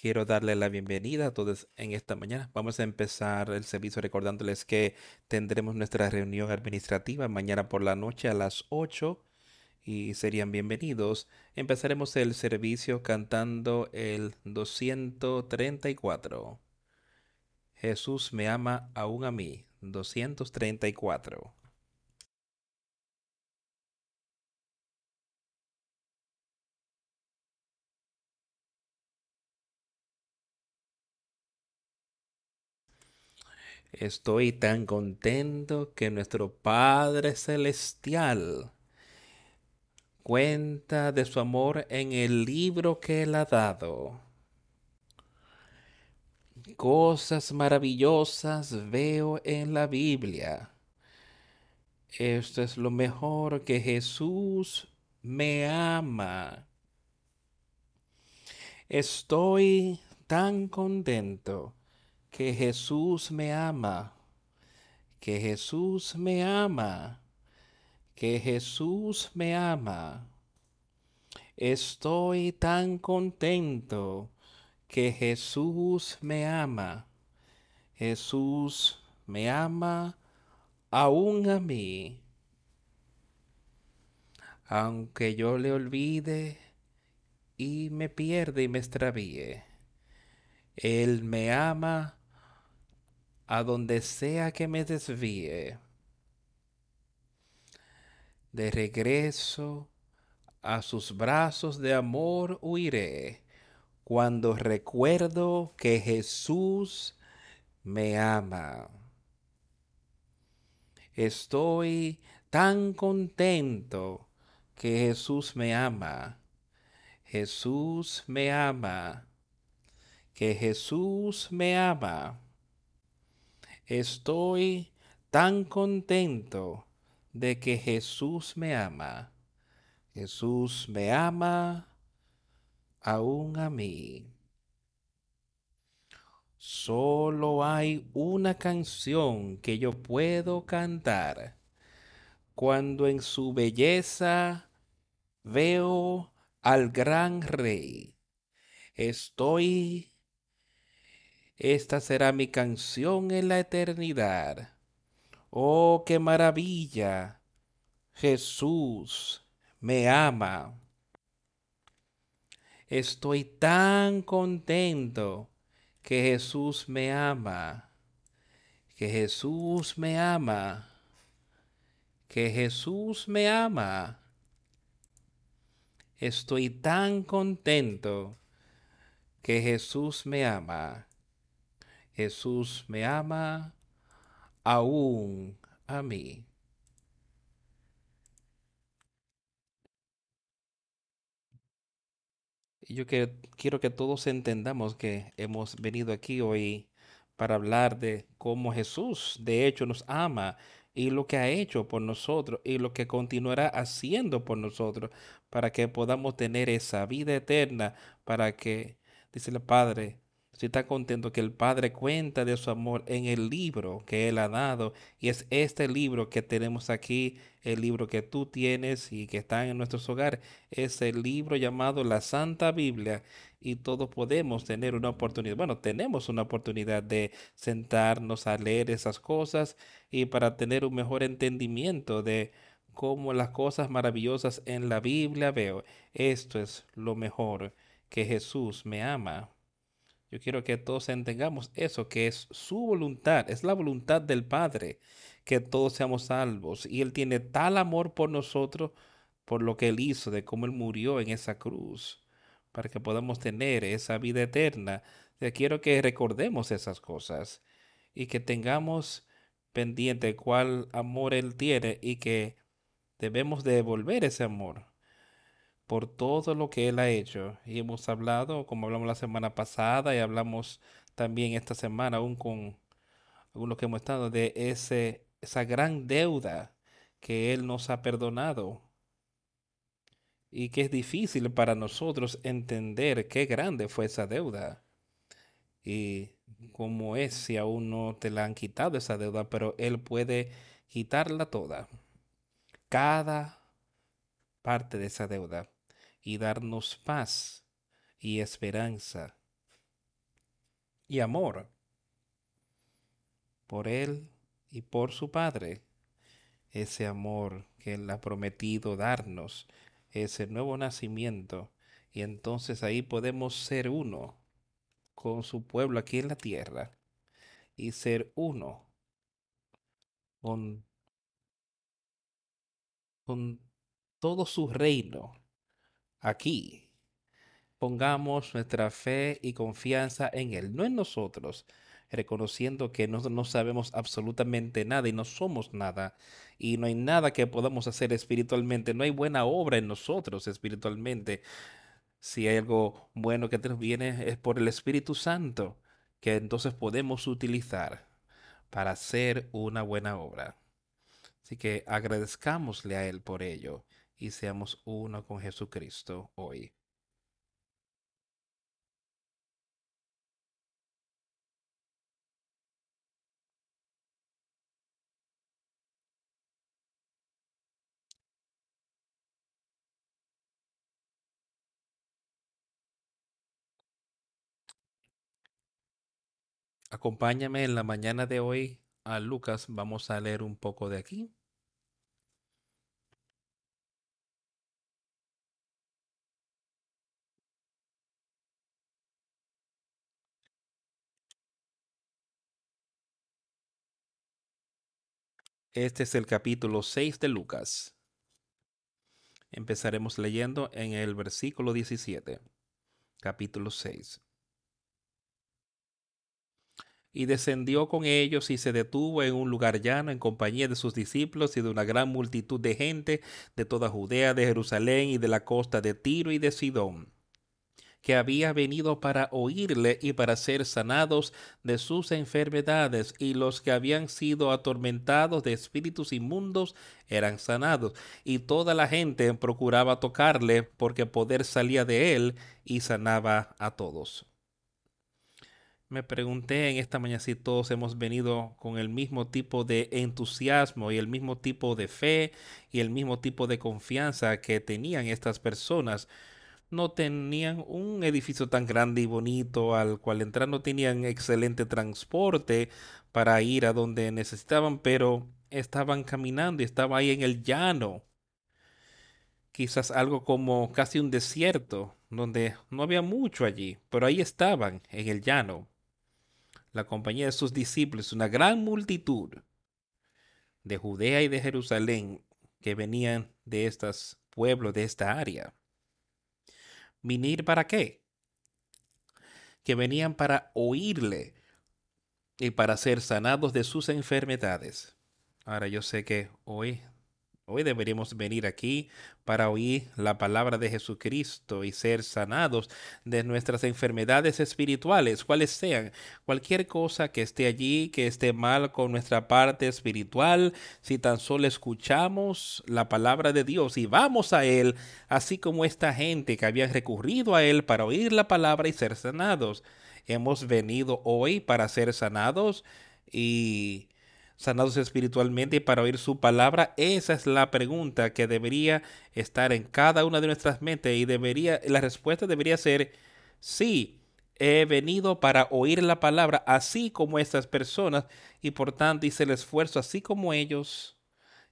Quiero darle la bienvenida a todos en esta mañana. Vamos a empezar el servicio recordándoles que tendremos nuestra reunión administrativa mañana por la noche a las 8 y serían bienvenidos. Empezaremos el servicio cantando el 234. Jesús me ama aún a mí. 234. Estoy tan contento que nuestro Padre Celestial cuenta de su amor en el libro que Él ha dado. Cosas maravillosas veo en la Biblia. Esto es lo mejor que Jesús me ama. Estoy tan contento que Jesús me ama, que Jesús me ama, que Jesús me ama. Estoy tan contento que Jesús me ama. Jesús me ama aún a mí. Aunque yo le olvide y me pierde y me extravíe, Él me ama a donde sea que me desvíe. De regreso a sus brazos de amor huiré cuando recuerdo que Jesús me ama. Estoy tan contento que Jesús me ama. Jesús me ama. Que Jesús me ama. Estoy tan contento de que Jesús me ama. Jesús me ama aún a mí. Solo hay una canción que yo puedo cantar cuando en su belleza veo al gran rey. Estoy esta será mi canción en la eternidad. Oh, qué maravilla. Jesús me ama. Estoy tan contento que Jesús me ama. Que Jesús me ama. Que Jesús me ama. Estoy tan contento que Jesús me ama. Jesús me ama aún a mí. Yo que, quiero que todos entendamos que hemos venido aquí hoy para hablar de cómo Jesús de hecho nos ama y lo que ha hecho por nosotros y lo que continuará haciendo por nosotros para que podamos tener esa vida eterna, para que, dice el Padre, si está contento que el Padre cuenta de su amor en el libro que Él ha dado. Y es este libro que tenemos aquí, el libro que tú tienes y que está en nuestros hogares. Es el libro llamado la Santa Biblia. Y todos podemos tener una oportunidad. Bueno, tenemos una oportunidad de sentarnos a leer esas cosas y para tener un mejor entendimiento de cómo las cosas maravillosas en la Biblia veo. Esto es lo mejor que Jesús me ama. Yo quiero que todos entendamos eso, que es su voluntad, es la voluntad del Padre, que todos seamos salvos. Y Él tiene tal amor por nosotros, por lo que Él hizo, de cómo Él murió en esa cruz, para que podamos tener esa vida eterna. Yo quiero que recordemos esas cosas y que tengamos pendiente cuál amor Él tiene y que debemos devolver ese amor por todo lo que Él ha hecho. Y hemos hablado, como hablamos la semana pasada y hablamos también esta semana, aún con algunos que hemos estado, de ese, esa gran deuda que Él nos ha perdonado. Y que es difícil para nosotros entender qué grande fue esa deuda. Y cómo es si aún no te la han quitado esa deuda, pero Él puede quitarla toda. Cada parte de esa deuda y darnos paz y esperanza y amor por Él y por su Padre. Ese amor que Él ha prometido darnos, ese nuevo nacimiento. Y entonces ahí podemos ser uno con su pueblo aquí en la tierra y ser uno con, con todo su reino aquí pongamos nuestra fe y confianza en Él, no en nosotros, reconociendo que no, no, sabemos absolutamente nada y no somos nada, y no hay nada que podamos hacer espiritualmente, no hay buena obra en nosotros espiritualmente. Si hay algo bueno que nos viene es por el Espíritu Santo, que entonces podemos utilizar para hacer una buena obra. Así que agradezcámosle a Él por ello y seamos uno con Jesucristo hoy. Acompáñame en la mañana de hoy a Lucas. Vamos a leer un poco de aquí. Este es el capítulo 6 de Lucas. Empezaremos leyendo en el versículo 17. Capítulo 6 y descendió con ellos y se detuvo en un lugar llano en compañía de sus discípulos y de una gran multitud de gente de toda Judea, de Jerusalén y de la costa de Tiro y de Sidón que había venido para oírle y para ser sanados de sus enfermedades, y los que habían sido atormentados de espíritus inmundos eran sanados, y toda la gente procuraba tocarle porque poder salía de él y sanaba a todos. Me pregunté en esta mañana si todos hemos venido con el mismo tipo de entusiasmo y el mismo tipo de fe y el mismo tipo de confianza que tenían estas personas. No tenían un edificio tan grande y bonito al cual entrar, no tenían excelente transporte para ir a donde necesitaban, pero estaban caminando y estaba ahí en el llano. Quizás algo como casi un desierto, donde no había mucho allí, pero ahí estaban en el llano la compañía de sus discípulos, una gran multitud de Judea y de Jerusalén que venían de estos pueblos, de esta área. ¿Venir para qué? Que venían para oírle y para ser sanados de sus enfermedades. Ahora yo sé que hoy Hoy deberíamos venir aquí para oír la palabra de Jesucristo y ser sanados de nuestras enfermedades espirituales, cuales sean, cualquier cosa que esté allí, que esté mal con nuestra parte espiritual, si tan solo escuchamos la palabra de Dios y vamos a Él, así como esta gente que había recurrido a Él para oír la palabra y ser sanados. Hemos venido hoy para ser sanados y sanados espiritualmente para oír su palabra? Esa es la pregunta que debería estar en cada una de nuestras mentes y debería, la respuesta debería ser sí. He venido para oír la palabra así como estas personas y por tanto hice el esfuerzo así como ellos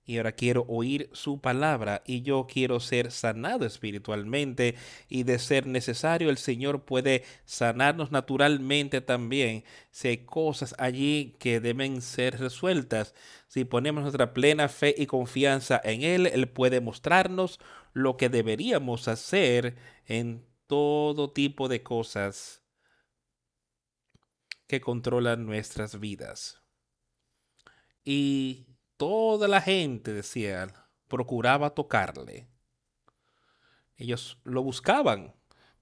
y ahora quiero oír su palabra y yo quiero ser sanado espiritualmente y de ser necesario el Señor puede sanarnos naturalmente también si hay cosas allí que deben ser resueltas. Si ponemos nuestra plena fe y confianza en Él, Él puede mostrarnos lo que deberíamos hacer en todo tipo de cosas que controlan nuestras vidas. Y toda la gente, decía, procuraba tocarle. Ellos lo buscaban,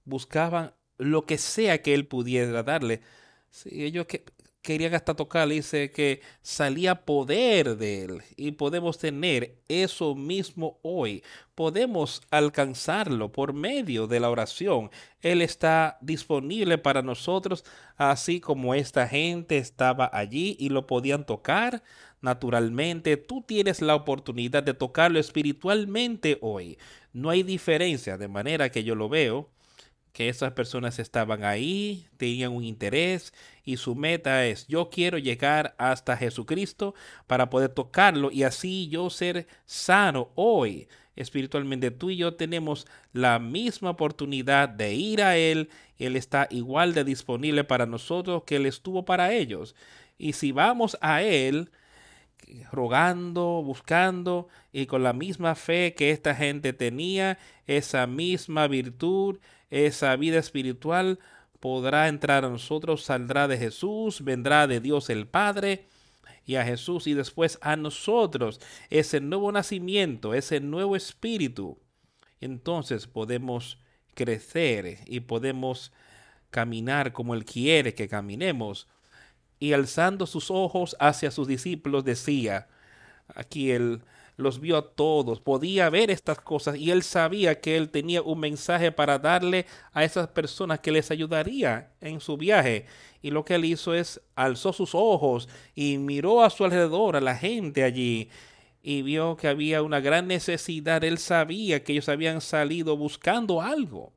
buscaban lo que sea que él pudiera darle. Sí, ellos que, querían hasta tocarle, dice que salía poder de él y podemos tener eso mismo hoy. Podemos alcanzarlo por medio de la oración. Él está disponible para nosotros, así como esta gente estaba allí y lo podían tocar naturalmente. Tú tienes la oportunidad de tocarlo espiritualmente hoy. No hay diferencia, de manera que yo lo veo que esas personas estaban ahí, tenían un interés y su meta es yo quiero llegar hasta Jesucristo para poder tocarlo y así yo ser sano hoy espiritualmente. Tú y yo tenemos la misma oportunidad de ir a Él. Él está igual de disponible para nosotros que Él estuvo para ellos. Y si vamos a Él, rogando, buscando y con la misma fe que esta gente tenía, esa misma virtud, esa vida espiritual podrá entrar a nosotros, saldrá de Jesús, vendrá de Dios el Padre y a Jesús y después a nosotros ese nuevo nacimiento, ese nuevo espíritu. Entonces podemos crecer y podemos caminar como Él quiere que caminemos. Y alzando sus ojos hacia sus discípulos decía, aquí Él los vio a todos, podía ver estas cosas y él sabía que él tenía un mensaje para darle a esas personas que les ayudaría en su viaje. Y lo que él hizo es alzó sus ojos y miró a su alrededor a la gente allí y vio que había una gran necesidad. Él sabía que ellos habían salido buscando algo.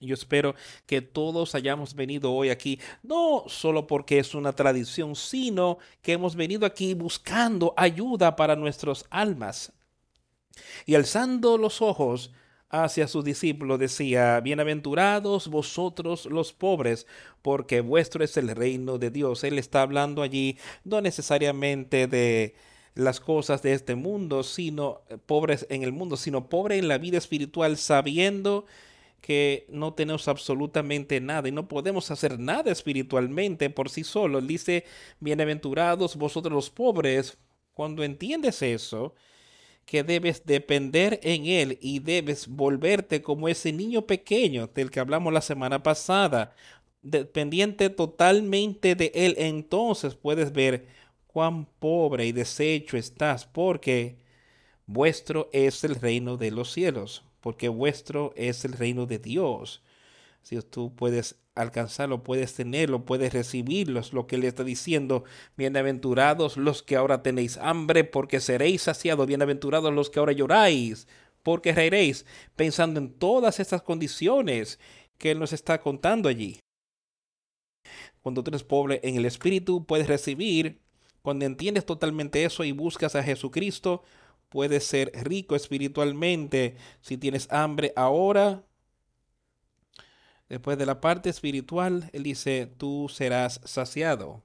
Yo espero que todos hayamos venido hoy aquí, no solo porque es una tradición, sino que hemos venido aquí buscando ayuda para nuestras almas. Y alzando los ojos hacia sus discípulos decía, Bienaventurados vosotros los pobres, porque vuestro es el reino de Dios. Él está hablando allí no necesariamente de las cosas de este mundo, sino pobres en el mundo, sino pobre en la vida espiritual, sabiendo que no tenemos absolutamente nada y no podemos hacer nada espiritualmente por sí solos. Dice, bienaventurados vosotros los pobres. Cuando entiendes eso, que debes depender en Él y debes volverte como ese niño pequeño del que hablamos la semana pasada, dependiente totalmente de Él, entonces puedes ver cuán pobre y deshecho estás, porque vuestro es el reino de los cielos porque vuestro es el reino de Dios. Si tú puedes alcanzarlo, puedes tenerlo, puedes recibirlo, es lo que le está diciendo. Bienaventurados los que ahora tenéis hambre, porque seréis saciados. Bienaventurados los que ahora lloráis, porque reiréis, pensando en todas estas condiciones que Él nos está contando allí. Cuando tú eres pobre en el espíritu, puedes recibir. Cuando entiendes totalmente eso y buscas a Jesucristo, puedes ser rico espiritualmente si tienes hambre ahora. Después de la parte espiritual, él dice, tú serás saciado.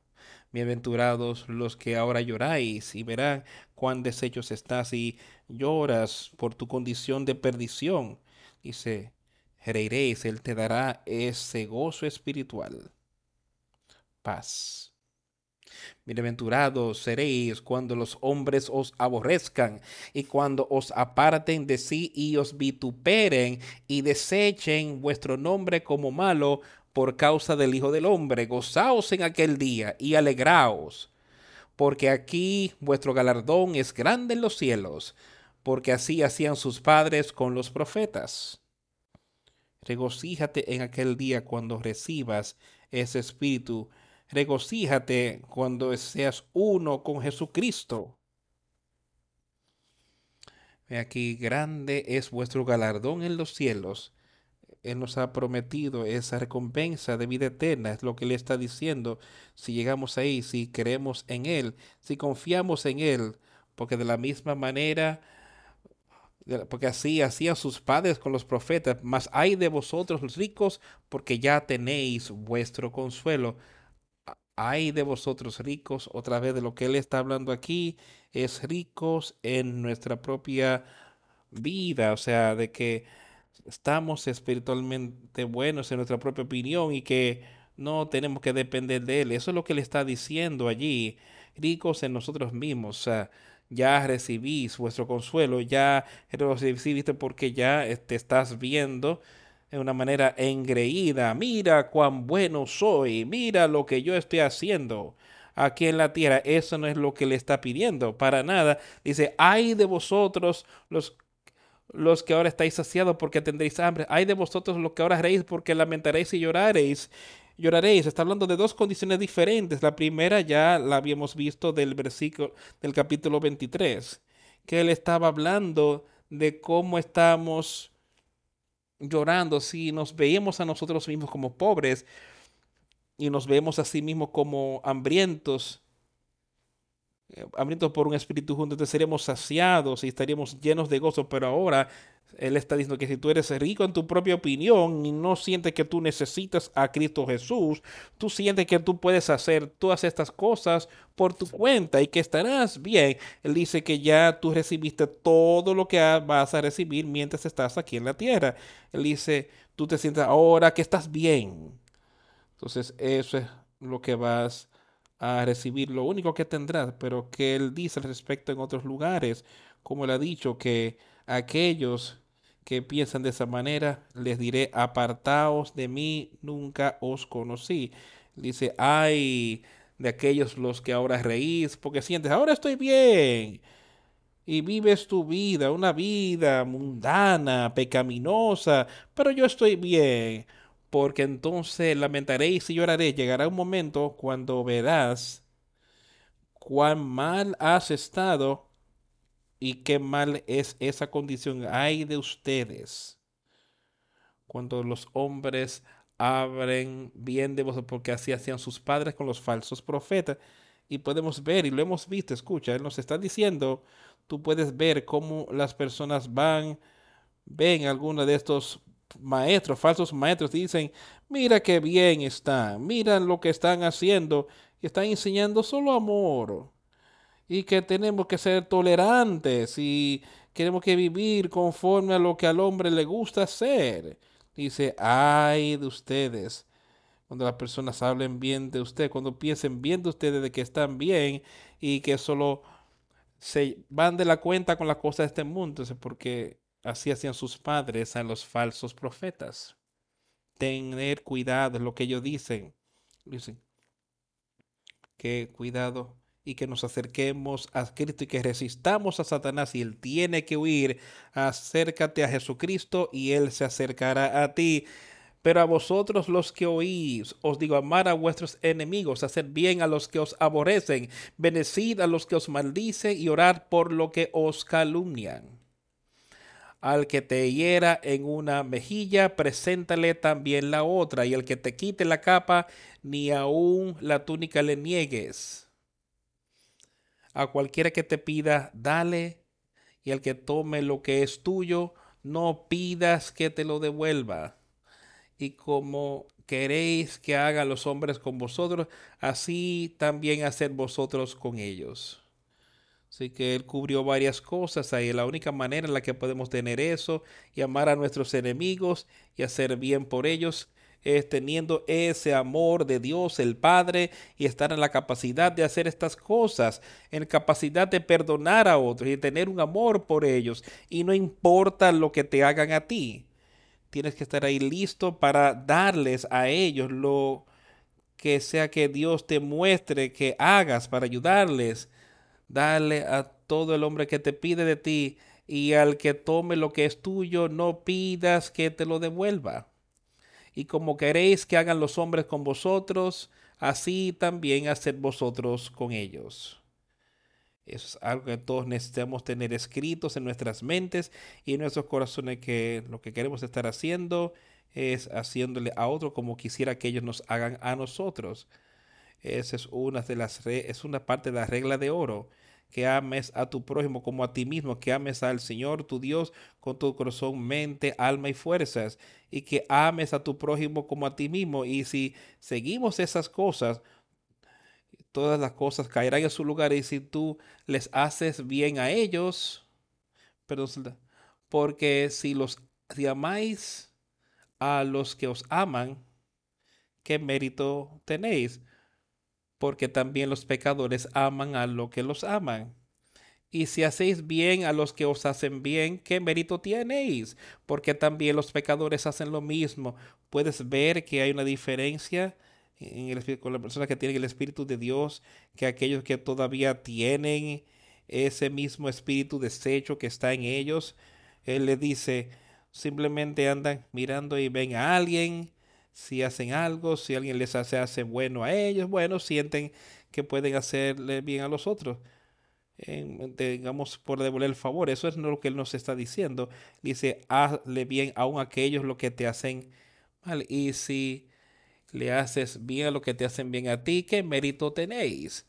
Bienaventurados los que ahora lloráis y verán cuán deshechos estás y lloras por tu condición de perdición. Dice, reiréis, él te dará ese gozo espiritual. Paz. Bienaventurados seréis cuando los hombres os aborrezcan y cuando os aparten de sí y os vituperen y desechen vuestro nombre como malo por causa del Hijo del Hombre. Gozaos en aquel día y alegraos, porque aquí vuestro galardón es grande en los cielos, porque así hacían sus padres con los profetas. Regocíjate en aquel día cuando recibas ese espíritu regocíjate cuando seas uno con Jesucristo. Aquí grande es vuestro galardón en los cielos. Él nos ha prometido esa recompensa de vida eterna, es lo que le está diciendo. Si llegamos ahí, si creemos en Él, si confiamos en Él, porque de la misma manera, porque así hacían sus padres con los profetas, mas hay de vosotros los ricos, porque ya tenéis vuestro consuelo hay de vosotros ricos, otra vez de lo que él está hablando aquí, es ricos en nuestra propia vida, o sea, de que estamos espiritualmente buenos en nuestra propia opinión y que no tenemos que depender de él. Eso es lo que él está diciendo allí, ricos en nosotros mismos, o sea, ya recibís vuestro consuelo, ya recibiste porque ya te estás viendo de una manera engreída. Mira cuán bueno soy, mira lo que yo estoy haciendo aquí en la tierra. Eso no es lo que le está pidiendo, para nada. Dice, ay de vosotros los los que ahora estáis saciados porque tendréis hambre. Ay de vosotros los que ahora reís porque lamentaréis y lloraréis. Lloraréis. Está hablando de dos condiciones diferentes. La primera ya la habíamos visto del versículo del capítulo 23, que él estaba hablando de cómo estamos llorando si nos veíamos a nosotros mismos como pobres y nos vemos a sí mismos como hambrientos, hambrientos por un espíritu junto, entonces seríamos saciados y estaríamos llenos de gozo, pero ahora él está diciendo que si tú eres rico en tu propia opinión y no sientes que tú necesitas a Cristo Jesús, tú sientes que tú puedes hacer todas estas cosas por tu cuenta y que estarás bien. Él dice que ya tú recibiste todo lo que vas a recibir mientras estás aquí en la tierra. Él dice, tú te sientes ahora que estás bien. Entonces eso es lo que vas a recibir, lo único que tendrás, pero que él dice al respecto en otros lugares, como él ha dicho que aquellos que piensan de esa manera, les diré, apartaos de mí, nunca os conocí. Dice, ay de aquellos los que ahora reís, porque sientes, ahora estoy bien. Y vives tu vida, una vida mundana, pecaminosa, pero yo estoy bien, porque entonces lamentaréis y lloraréis. Llegará un momento cuando verás cuán mal has estado y qué mal es esa condición. Hay de ustedes cuando los hombres abren bien de vosotros, porque así hacían sus padres con los falsos profetas. Y podemos ver, y lo hemos visto, escucha, él nos está diciendo, tú puedes ver cómo las personas van, ven algunos de estos maestros, falsos maestros, dicen, mira qué bien están, miran lo que están haciendo, y están enseñando solo amor y que tenemos que ser tolerantes y queremos que vivir conforme a lo que al hombre le gusta hacer. Dice, ay de ustedes, cuando las personas hablen bien de usted, cuando piensen bien de ustedes, de que están bien y que solo se van de la cuenta con las cosas de este mundo, porque así hacían sus padres a los falsos profetas. Tener cuidado es lo que ellos dicen. Dicen que cuidado y que nos acerquemos a Cristo y que resistamos a Satanás y él tiene que huir. Acércate a Jesucristo y él se acercará a ti. Pero a vosotros los que oís, os digo, amar a vuestros enemigos, hacer bien a los que os aborrecen, bendecid a los que os maldicen y orar por lo que os calumnian. Al que te hiera en una mejilla, preséntale también la otra, y al que te quite la capa, ni aun la túnica le niegues a cualquiera que te pida, dale, y al que tome lo que es tuyo, no pidas que te lo devuelva. Y como queréis que hagan los hombres con vosotros, así también haced vosotros con ellos. Así que Él cubrió varias cosas ahí. La única manera en la que podemos tener eso y amar a nuestros enemigos y hacer bien por ellos es teniendo ese amor de Dios el Padre y estar en la capacidad de hacer estas cosas, en capacidad de perdonar a otros y tener un amor por ellos. Y no importa lo que te hagan a ti, tienes que estar ahí listo para darles a ellos lo que sea que Dios te muestre que hagas para ayudarles. Dale a todo el hombre que te pide de ti y al que tome lo que es tuyo, no pidas que te lo devuelva y como queréis que hagan los hombres con vosotros, así también haced vosotros con ellos. Eso es algo que todos necesitamos tener escritos en nuestras mentes y en nuestros corazones que lo que queremos estar haciendo es haciéndole a otro como quisiera que ellos nos hagan a nosotros. Esa es una de las es una parte de la regla de oro que ames a tu prójimo como a ti mismo, que ames al Señor tu Dios con tu corazón, mente, alma y fuerzas, y que ames a tu prójimo como a ti mismo. Y si seguimos esas cosas, todas las cosas caerán en su lugar. Y si tú les haces bien a ellos, pero porque si los si amáis a los que os aman, ¿qué mérito tenéis? Porque también los pecadores aman a lo que los aman. Y si hacéis bien a los que os hacen bien, ¿qué mérito tenéis? Porque también los pecadores hacen lo mismo. Puedes ver que hay una diferencia en el, con las personas que tienen el Espíritu de Dios, que aquellos que todavía tienen ese mismo espíritu deshecho que está en ellos. Él le dice, simplemente andan mirando y ven a alguien si hacen algo, si alguien les hace, hace bueno a ellos, bueno, sienten que pueden hacerle bien a los otros. digamos, por devolver el favor. Eso es lo que Él nos está diciendo. Dice, hazle bien aún a aquellos lo que te hacen mal. Y si le haces bien a lo que te hacen bien a ti, ¿qué mérito tenéis?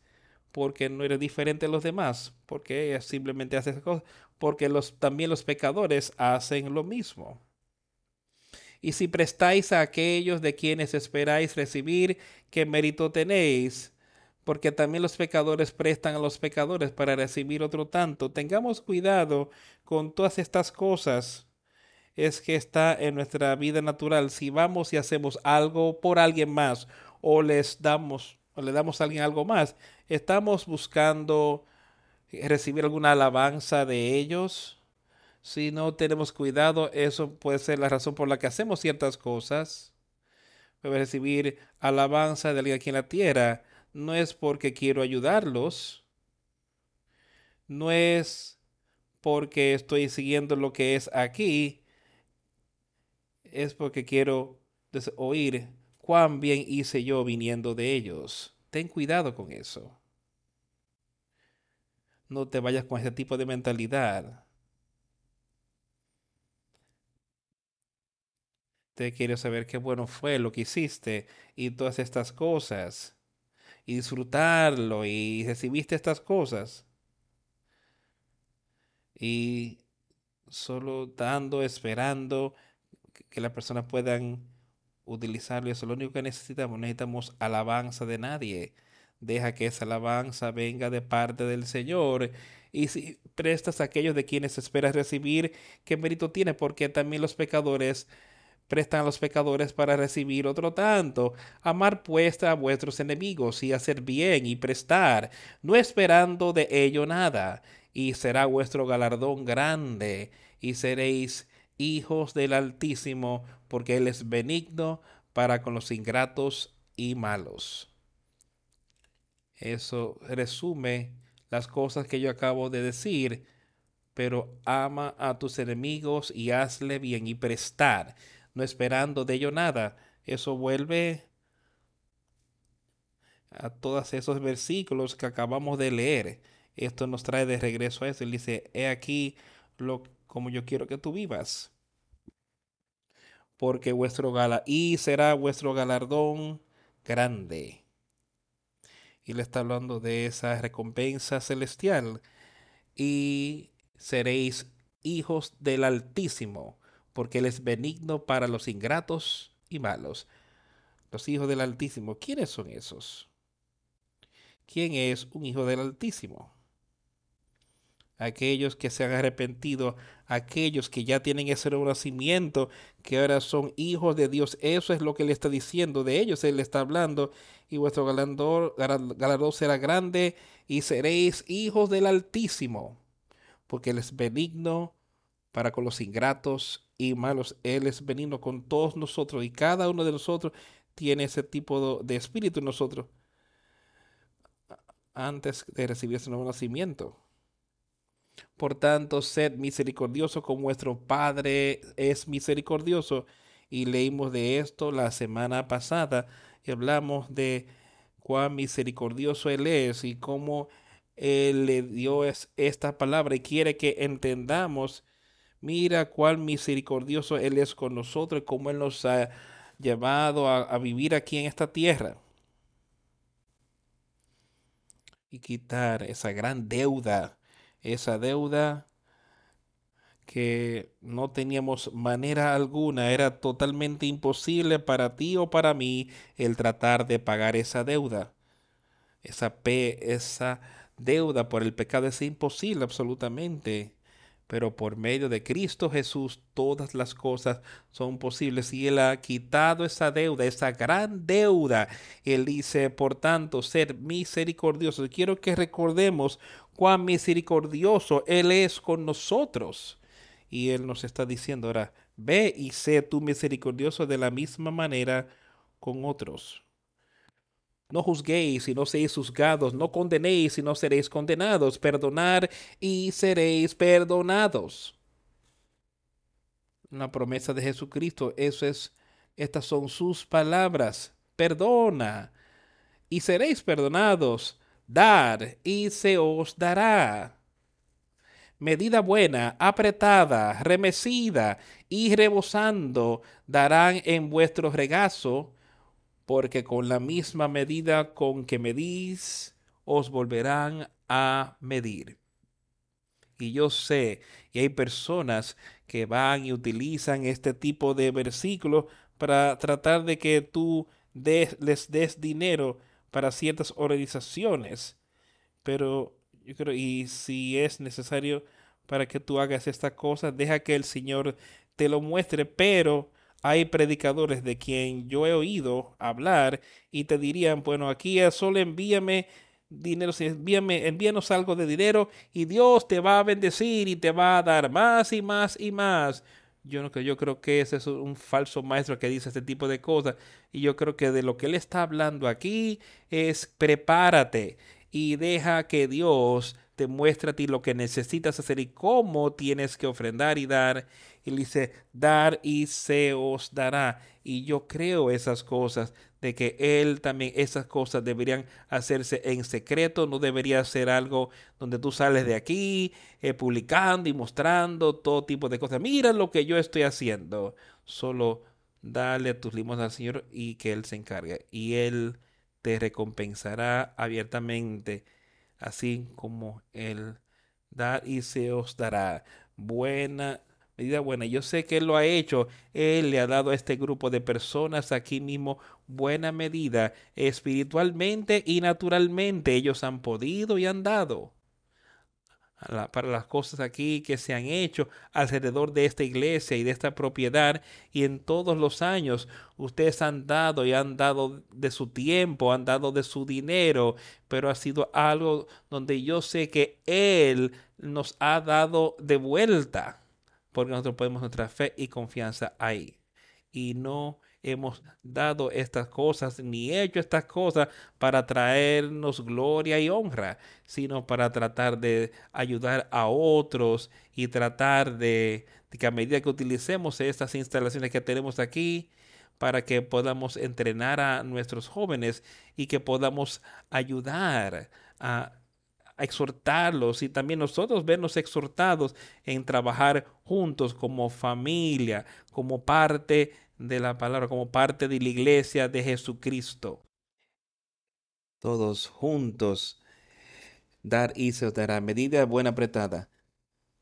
Porque no eres diferente a los demás, porque simplemente haces cosas, porque los, también los pecadores hacen lo mismo. Y si prestáis a aquellos de quienes esperáis recibir, ¿qué mérito tenéis? Porque también los pecadores prestan a los pecadores para recibir otro tanto. Tengamos cuidado con todas estas cosas. Es que está en nuestra vida natural. Si vamos y hacemos algo por alguien más o les damos o le damos a alguien algo más, estamos buscando recibir alguna alabanza de ellos si no tenemos cuidado, eso puede ser la razón por la que hacemos ciertas cosas. Puede recibir alabanza de alguien aquí en la tierra. No es porque quiero ayudarlos. No es porque estoy siguiendo lo que es aquí. Es porque quiero oír cuán bien hice yo viniendo de ellos. Ten cuidado con eso. No te vayas con ese tipo de mentalidad. Quiero saber qué bueno fue lo que hiciste y todas estas cosas. Y disfrutarlo y recibiste estas cosas. Y solo dando, esperando que las personas puedan utilizarlo. Eso es lo único que necesitamos. Necesitamos alabanza de nadie. Deja que esa alabanza venga de parte del Señor. Y si prestas a aquellos de quienes esperas recibir, ¿qué mérito tiene? Porque también los pecadores prestan a los pecadores para recibir otro tanto. Amar puesta a vuestros enemigos y hacer bien y prestar, no esperando de ello nada, y será vuestro galardón grande, y seréis hijos del Altísimo, porque Él es benigno para con los ingratos y malos. Eso resume las cosas que yo acabo de decir, pero ama a tus enemigos y hazle bien y prestar no esperando de ello nada. Eso vuelve a todos esos versículos que acabamos de leer. Esto nos trae de regreso a eso. Él dice, he aquí lo como yo quiero que tú vivas. Porque vuestro gala y será vuestro galardón grande. Y le está hablando de esa recompensa celestial. Y seréis hijos del Altísimo porque Él es benigno para los ingratos y malos. Los hijos del Altísimo, ¿quiénes son esos? ¿Quién es un hijo del Altísimo? Aquellos que se han arrepentido, aquellos que ya tienen ese nacimiento, que ahora son hijos de Dios. Eso es lo que Él está diciendo. De ellos Él está hablando. Y vuestro galardón será grande y seréis hijos del Altísimo, porque Él es benigno para con los ingratos y malos. Él es benigno con todos nosotros y cada uno de nosotros tiene ese tipo de espíritu en nosotros antes de recibir ese nuevo nacimiento. Por tanto, sed misericordioso como vuestro Padre es misericordioso. Y leímos de esto la semana pasada y hablamos de cuán misericordioso Él es y cómo Él le dio esta palabra y quiere que entendamos Mira cuán misericordioso Él es con nosotros y cómo Él nos ha llevado a, vivir aquí en esta tierra. Y quitar esa gran deuda, esa deuda que no teníamos manera alguna, era totalmente imposible para ti o para mí el tratar de pagar esa deuda. Esa, esa deuda por el pecado es imposible absolutamente pero por medio de Cristo Jesús todas las cosas son posibles y Él ha quitado esa deuda, esa gran deuda. Él dice, por tanto, ser misericordioso. Quiero que recordemos cuán misericordioso Él es con nosotros. Y Él nos está diciendo ahora, ve y sé tú misericordioso de la misma manera con otros. No juzguéis y no seréis juzgados, no condenéis y no seréis condenados, perdonar y seréis perdonados. La promesa de Jesucristo, eso es, estas son sus palabras. Perdona y seréis perdonados. dar y se os dará. Medida buena, apretada, remecida y rebosando darán en vuestro regazo, porque con la misma medida con que medís, os volverán a medir. Y yo sé, y hay personas que van y utilizan este tipo de versículos para tratar de que tú les des dinero para ciertas organizaciones. Pero yo creo, y si es necesario para que tú hagas esta cosa, deja que el Señor te lo muestre, pero hay predicadores de quien yo he oído hablar y te dirían, bueno, aquí solo envíame dinero, envíame, envíanos algo de dinero y Dios te va a bendecir y te va a dar más y más y más. Yo, no, yo creo que ese es un falso maestro que dice este tipo de cosas. Y yo creo que de lo que él está hablando aquí es prepárate y deja que Dios te muestre a ti lo que necesitas hacer y cómo tienes que ofrendar y dar. Y dice, dar y se os dará. Y yo creo esas cosas de que él también, esas cosas deberían hacerse en secreto, no debería ser algo donde tú sales de aquí eh, publicando y mostrando todo tipo de cosas. Mira lo que yo estoy haciendo. Solo dale tus limosnas al Señor y que Él se encargue. Y Él te recompensará abiertamente, así como Él da y se os dará. Buena medida buena. Yo sé que Él lo ha hecho. Él le ha dado a este grupo de personas aquí mismo buena medida. Espiritualmente y naturalmente ellos han podido y han dado para las cosas aquí que se han hecho alrededor de esta iglesia y de esta propiedad y en todos los años ustedes han dado y han dado de su tiempo, han dado de su dinero, pero ha sido algo donde yo sé que Él nos ha dado de vuelta porque nosotros podemos nuestra fe y confianza ahí. Y no hemos dado estas cosas ni hecho estas cosas para traernos gloria y honra, sino para tratar de ayudar a otros y tratar de, que a medida que utilicemos estas instalaciones que tenemos aquí, para que podamos entrenar a nuestros jóvenes y que podamos ayudar a exhortarlos y también nosotros vernos exhortados en trabajar juntos como familia, como parte de la palabra, como parte de la iglesia de Jesucristo. Todos juntos dar y se os dará medida buena apretada,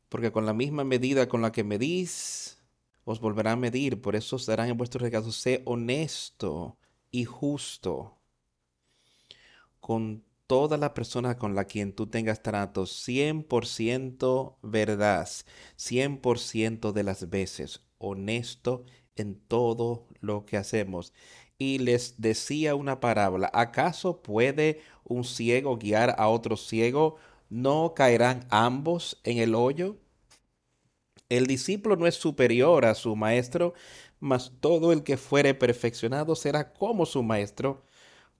porque con la misma medida con la que medís, os volverá a medir, por eso os darán en vuestros regalos. Sé honesto y justo con toda la persona con la quien tú tengas trato, 100% verdad, 100% de las veces, honesto en todo lo que hacemos. Y les decía una parábola, ¿acaso puede un ciego guiar a otro ciego? ¿No caerán ambos en el hoyo? El discípulo no es superior a su maestro, mas todo el que fuere perfeccionado será como su maestro.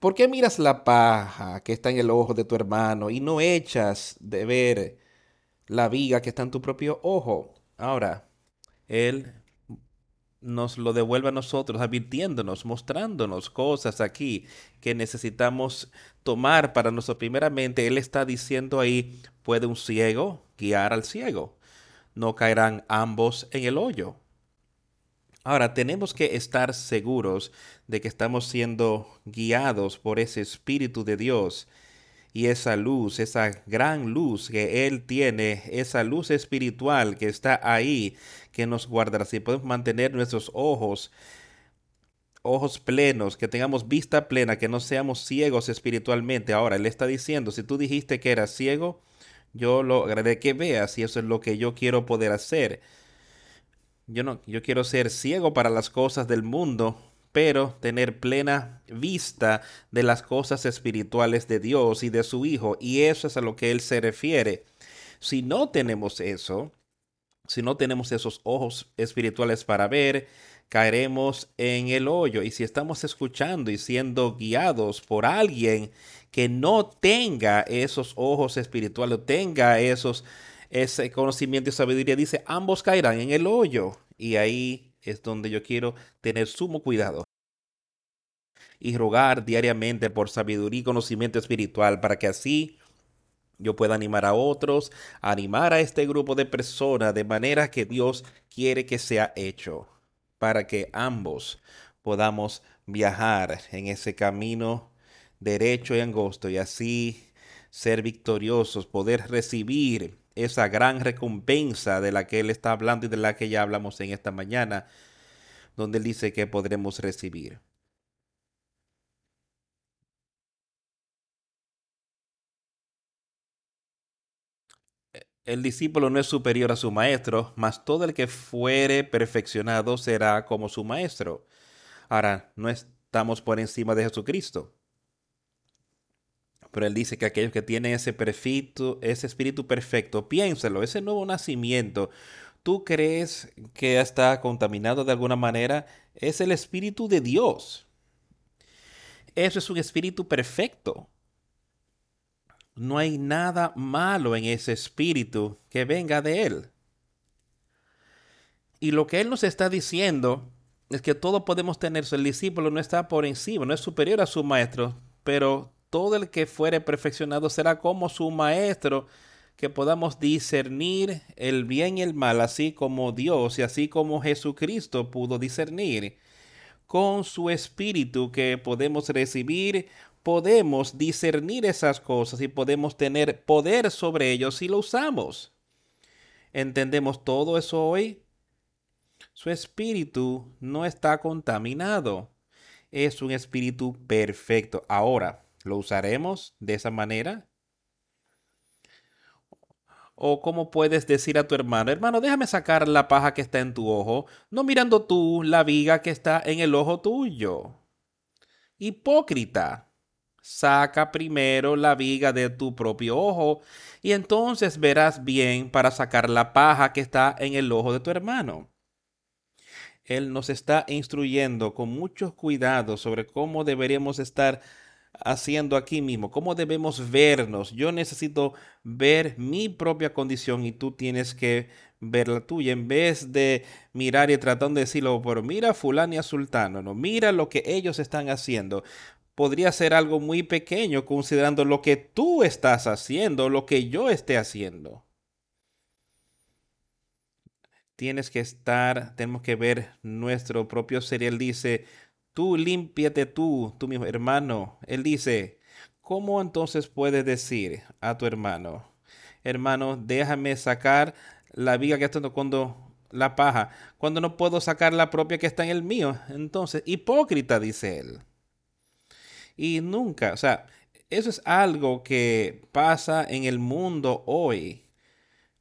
¿Por qué miras la paja que está en el ojo de tu hermano y no echas de ver la viga que está en tu propio ojo? Ahora, Él nos lo devuelve a nosotros, advirtiéndonos, mostrándonos cosas aquí que necesitamos tomar para nosotros. Primeramente, Él está diciendo ahí, ¿puede un ciego guiar al ciego? No caerán ambos en el hoyo. Ahora, tenemos que estar seguros de que estamos siendo guiados por ese Espíritu de Dios y esa luz, esa gran luz que Él tiene, esa luz espiritual que está ahí, que nos guardará. Si podemos mantener nuestros ojos, ojos plenos, que tengamos vista plena, que no seamos ciegos espiritualmente. Ahora, Él está diciendo, si tú dijiste que eras ciego, yo lo agradezco que veas y eso es lo que yo quiero poder hacer yo no, yo quiero ser ciego para las cosas del mundo, pero tener plena vista de las cosas espirituales de Dios y de su Hijo. Y eso es a lo que Él se refiere. Si no tenemos eso, si no tenemos esos ojos espirituales para ver, caeremos en el hoyo. Y si estamos escuchando y siendo guiados por alguien que no tenga esos ojos espirituales, tenga esos ese conocimiento y sabiduría dice, ambos caerán en el hoyo. Y ahí es donde yo quiero tener sumo cuidado. y rogar diariamente por sabiduría y conocimiento espiritual para que así yo pueda animar a otros, animar a este grupo de personas de manera que Dios quiere que sea hecho, para que ambos podamos viajar en ese camino derecho y angosto y así ser victoriosos, poder recibir esa gran recompensa de la que Él está hablando y de la que ya hablamos en esta mañana, donde Él dice que podremos recibir. El discípulo no es superior a su maestro, mas todo el que fuere perfeccionado será como su maestro. Ahora, no estamos por encima de Jesucristo. Pero él dice que aquellos que tienen ese, perfecto, ese espíritu perfecto, piénselo, ese nuevo nacimiento, ¿tú crees que está contaminado de alguna manera? Es el espíritu de Dios. Eso es un espíritu perfecto. No hay nada malo en ese espíritu que venga de Él. Y lo que Él nos está diciendo es que todos podemos tener, el discípulo no está por encima, no es superior a su maestro, pero todo el que fuere perfeccionado será como su maestro, que podamos discernir el bien y el mal, así como Dios y así como Jesucristo pudo discernir. Con su espíritu que podemos recibir, podemos discernir esas cosas y podemos tener poder sobre ellos si lo usamos. ¿Entendemos todo eso hoy? Su espíritu no está contaminado. Es un espíritu perfecto. Ahora, ¿Lo usaremos de esa manera? O cómo puedes decir a tu hermano, hermano, déjame sacar la paja que está en tu ojo, no mirando tú la viga que está en el ojo tuyo. Hipócrita, saca primero la viga de tu propio ojo y entonces verás bien para sacar la paja que está en el ojo de tu hermano. Él nos está instruyendo con mucho cuidado sobre cómo deberíamos estar haciendo aquí mismo, cómo debemos vernos. Yo necesito ver mi propia condición y tú tienes que ver la tuya. En vez de mirar y tratando de decirlo, pero mira fulano y sultano, no, mira lo que ellos están haciendo. Podría ser algo muy pequeño considerando lo que tú estás haciendo, lo que yo esté haciendo. Tienes que estar, tenemos que ver nuestro propio ser. Él dice, tú límpiate tú, tú mismo, hermano. Él dice, ¿cómo entonces puedes decir a tu hermano, hermano, déjame sacar la viga que está cuando la paja, cuando no puedo sacar la propia que está en el mío? Entonces, hipócrita, dice él. Y nunca, o sea, eso es algo que pasa en el mundo hoy.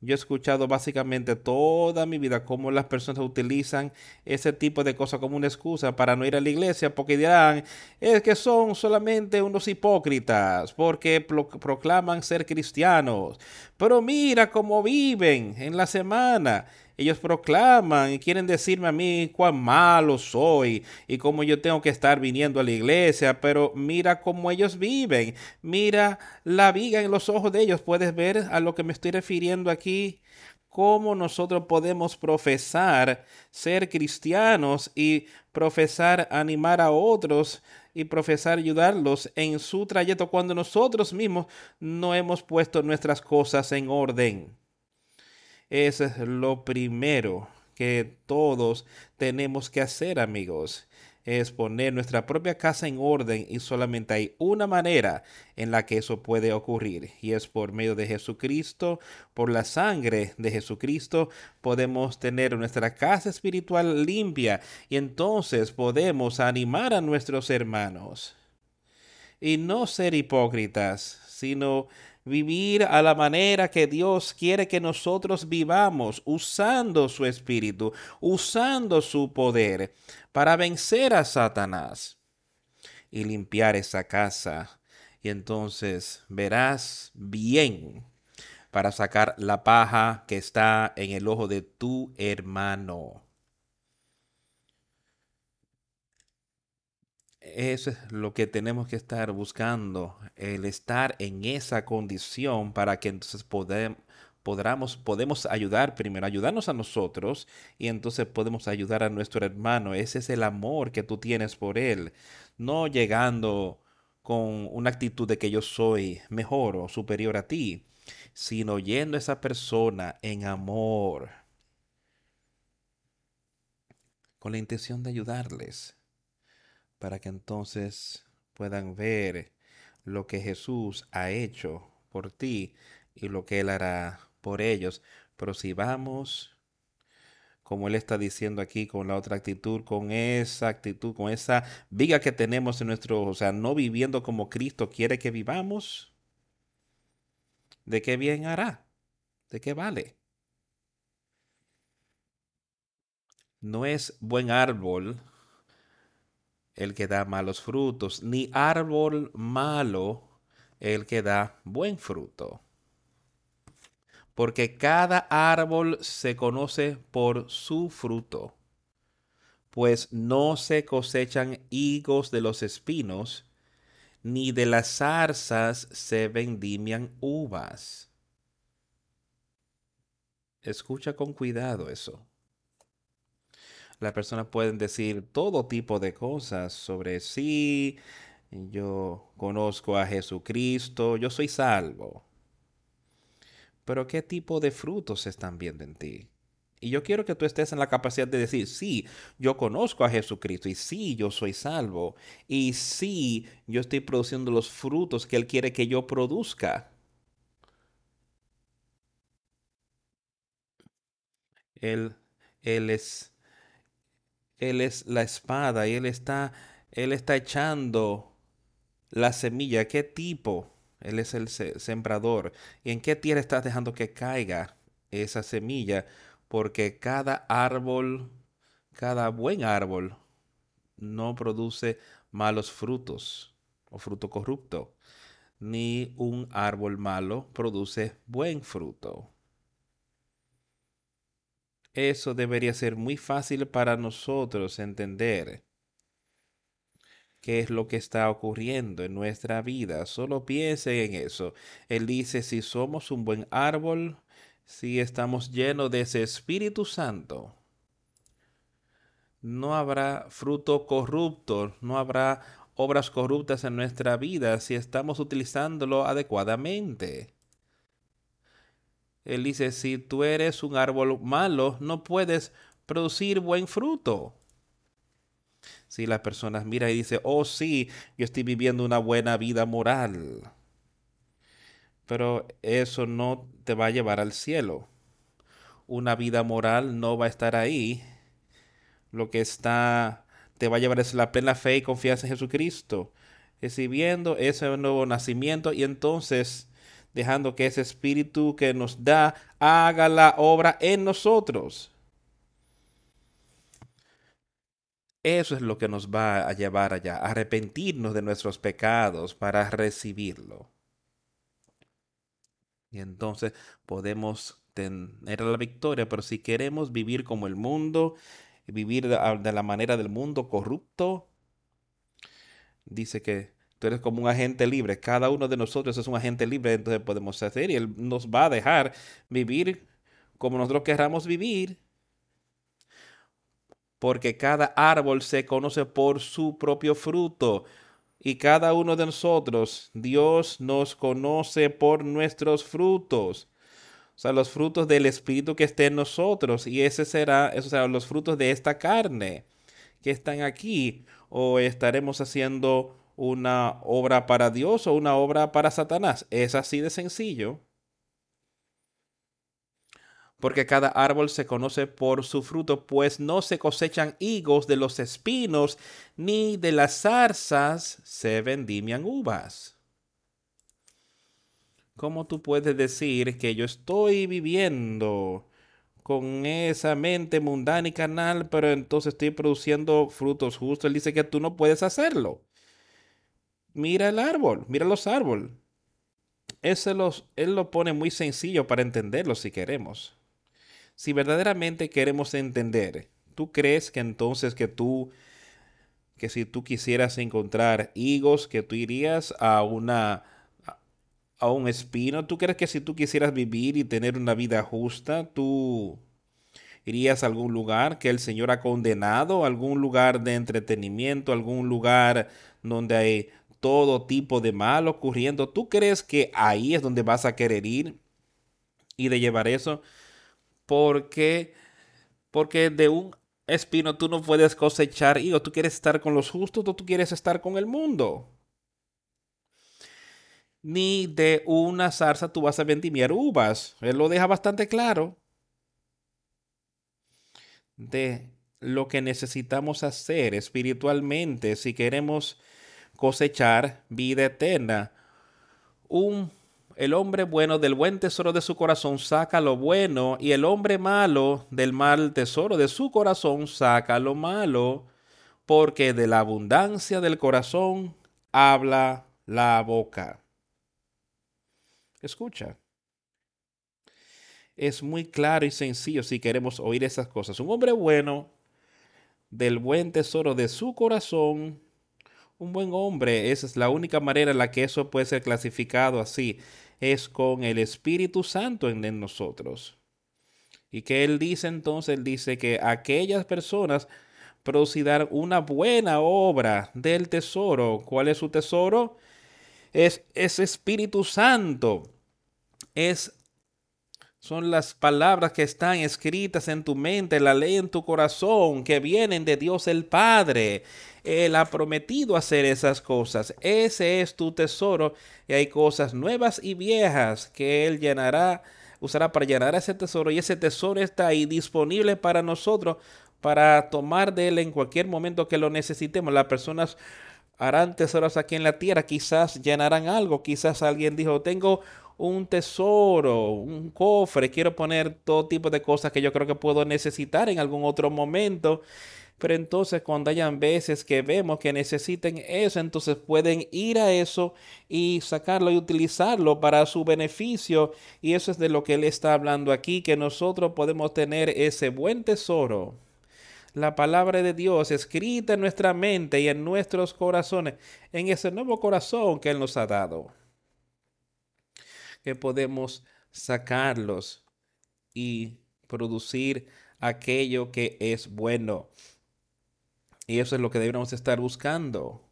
Yo he escuchado básicamente toda mi vida cómo las personas utilizan ese tipo de cosas como una excusa para no ir a la iglesia porque dirán, es que son solamente unos hipócritas porque proclaman ser cristianos. Pero mira cómo viven en la semana. Ellos proclaman y quieren decirme a mí cuán malo soy y cómo yo tengo que estar viniendo a la iglesia, pero mira cómo ellos viven, mira la viga en los ojos de ellos. ¿Puedes ver a lo que me estoy refiriendo aquí? cómo nosotros podemos profesar ser cristianos y profesar animar a otros y profesar ayudarlos en su trayecto cuando nosotros mismos no hemos puesto nuestras cosas en orden es lo primero que todos tenemos que hacer, amigos. Es poner nuestra propia casa en orden y solamente hay una manera en la que eso puede ocurrir y es por medio de Jesucristo, por la sangre de Jesucristo podemos tener nuestra casa espiritual limpia y entonces podemos animar a nuestros hermanos y no ser hipócritas, sino vivir a la manera que Dios quiere que nosotros vivamos, usando su espíritu, usando su poder para vencer a Satanás y limpiar esa casa. Y entonces verás bien para sacar la paja que está en el ojo de tu hermano. Eso es lo que tenemos que estar buscando, el estar en esa condición para que entonces podamos, podamos, podemos ayudar primero, ayudarnos a nosotros y entonces podemos ayudar a nuestro hermano. Ese es el amor que tú tienes por él. no llegando con una actitud de que yo soy mejor o superior a ti, sino yendo a esa persona en amor, con la intención de ayudarles, para que entonces puedan ver lo que Jesús ha hecho por ti y lo que Él hará por ellos. Pero si vamos, como Él está diciendo aquí, con la otra actitud, con esa actitud, con esa viga que tenemos en nuestro, o sea, no viviendo como Cristo quiere que vivamos, ¿de qué bien hará? ¿De qué vale? No es buen árbol el que da malos frutos, ni árbol malo el que da buen fruto. Porque cada árbol se conoce por su fruto, pues no se cosechan higos de los espinos, ni de las zarzas se vendimian uvas. Escucha con cuidado eso las personas pueden decir todo tipo de cosas sobre sí. Yo conozco a Jesucristo, yo soy salvo. Pero ¿qué tipo de frutos están viendo en ti? Y yo quiero que tú estés en la capacidad de decir, sí, yo conozco a Jesucristo y sí, yo soy salvo. Y sí, yo estoy produciendo los frutos que Él quiere que yo produzca. Él, él es él es la espada y Él está, Él está echando la semilla. ¿Qué tipo? Él es el sembrador. ¿Y en qué tierra estás dejando que caiga esa semilla? Porque cada árbol, cada buen árbol, no produce malos frutos o fruto corrupto, ni un árbol malo produce buen fruto. Eso debería ser muy fácil para nosotros entender qué es lo que está ocurriendo en nuestra vida. Solo piense en eso. Él dice, si somos un buen árbol, si estamos llenos de ese Espíritu Santo, no habrá fruto corrupto, no habrá obras corruptas en nuestra vida si estamos utilizándolo adecuadamente. Él dice, si tú eres un árbol malo, no puedes producir buen fruto. Si las personas miran y dicen, oh sí, yo estoy viviendo una buena vida moral. Pero eso no te va a llevar al cielo. Una vida moral no va a estar ahí. Lo que está, te va a llevar es la plena fe y confianza en Jesucristo. Recibiendo ese nuevo nacimiento y entonces dejando que ese espíritu que nos da haga la obra en nosotros. Eso es lo que nos va a llevar allá, arrepentirnos de nuestros pecados para recibirlo. Y entonces podemos tener la victoria, pero si queremos vivir como el mundo, vivir de, la manera del mundo corrupto, dice que Tú eres como un agente libre. Cada uno de nosotros es un agente libre, entonces podemos hacer y Él nos va a dejar vivir como nosotros querramos vivir. Porque cada árbol se conoce por su propio fruto. Y cada uno de nosotros, Dios nos conoce por nuestros frutos. O sea, los frutos del Espíritu que esté en nosotros. Y ese será, esos serán los frutos de esta carne que están aquí. O estaremos haciendo una obra para Dios o una obra para Satanás. Es así de sencillo. Porque cada árbol se conoce por su fruto, pues no se cosechan higos de los espinos, ni de las zarzas se vendimian uvas. ¿Cómo tú puedes decir que yo estoy viviendo con esa mente mundana y canal, pero entonces estoy produciendo frutos justos? Él dice que tú no puedes hacerlo mira el árbol, mira los árboles. Ese los, él lo pone muy sencillo para entenderlo si queremos. Si verdaderamente queremos entender, ¿tú crees que entonces que tú, que si tú quisieras encontrar higos, que tú irías a una, a un espino? ¿Tú crees que si tú quisieras vivir y tener una vida justa, tú ¿Irías a algún lugar que el Señor ha condenado? ¿Algún lugar de entretenimiento? ¿Algún lugar donde hay todo tipo de mal ocurriendo? ¿Tú crees que ahí es donde vas a querer ir y de llevar eso? Porque, porque de un espino tú no puedes cosechar o Tú quieres estar con los justos o tú quieres estar con el mundo. Ni de una zarza tú vas a vendimiar uvas. Él lo deja bastante claro. De lo que necesitamos hacer espiritualmente si queremos cosechar vida eterna. Un el hombre bueno del buen tesoro de su corazón saca lo bueno, y el hombre malo del mal tesoro de su corazón saca lo malo, porque de la abundancia del corazón habla la boca. Escucha. Es muy claro y sencillo si queremos oír esas cosas. Un hombre bueno del buen tesoro de su corazón un buen hombre. Esa es la única manera en la que eso puede ser clasificado así. Es con el Espíritu Santo en, nosotros. Y que él dice entonces, él dice que aquellas personas producirán una buena obra del tesoro. ¿Cuál es su tesoro? Es ese Espíritu Santo. Es son las palabras que están escritas en tu mente, la ley en tu corazón, que vienen de Dios el Padre. Él ha prometido hacer esas cosas. Ese es tu tesoro. Y hay cosas nuevas y viejas que Él llenará, usará para llenar ese tesoro. Y ese tesoro está ahí disponible para nosotros, para tomar de Él en cualquier momento que lo necesitemos. Las personas harán tesoros aquí en la tierra. Quizás llenarán algo. Quizás alguien dijo, tengo un tesoro, un cofre, quiero poner todo tipo de cosas que yo creo que puedo necesitar en algún otro momento. Pero entonces cuando hayan veces que vemos que necesiten eso, entonces pueden ir a eso y sacarlo y utilizarlo para su beneficio. Y eso es de lo que él está hablando aquí, que nosotros podemos tener ese buen tesoro. La palabra de Dios escrita en nuestra mente y en nuestros corazones, en ese nuevo corazón que Él nos ha dado que podemos sacarlos y producir aquello que es bueno. Y eso es lo que debemos estar buscando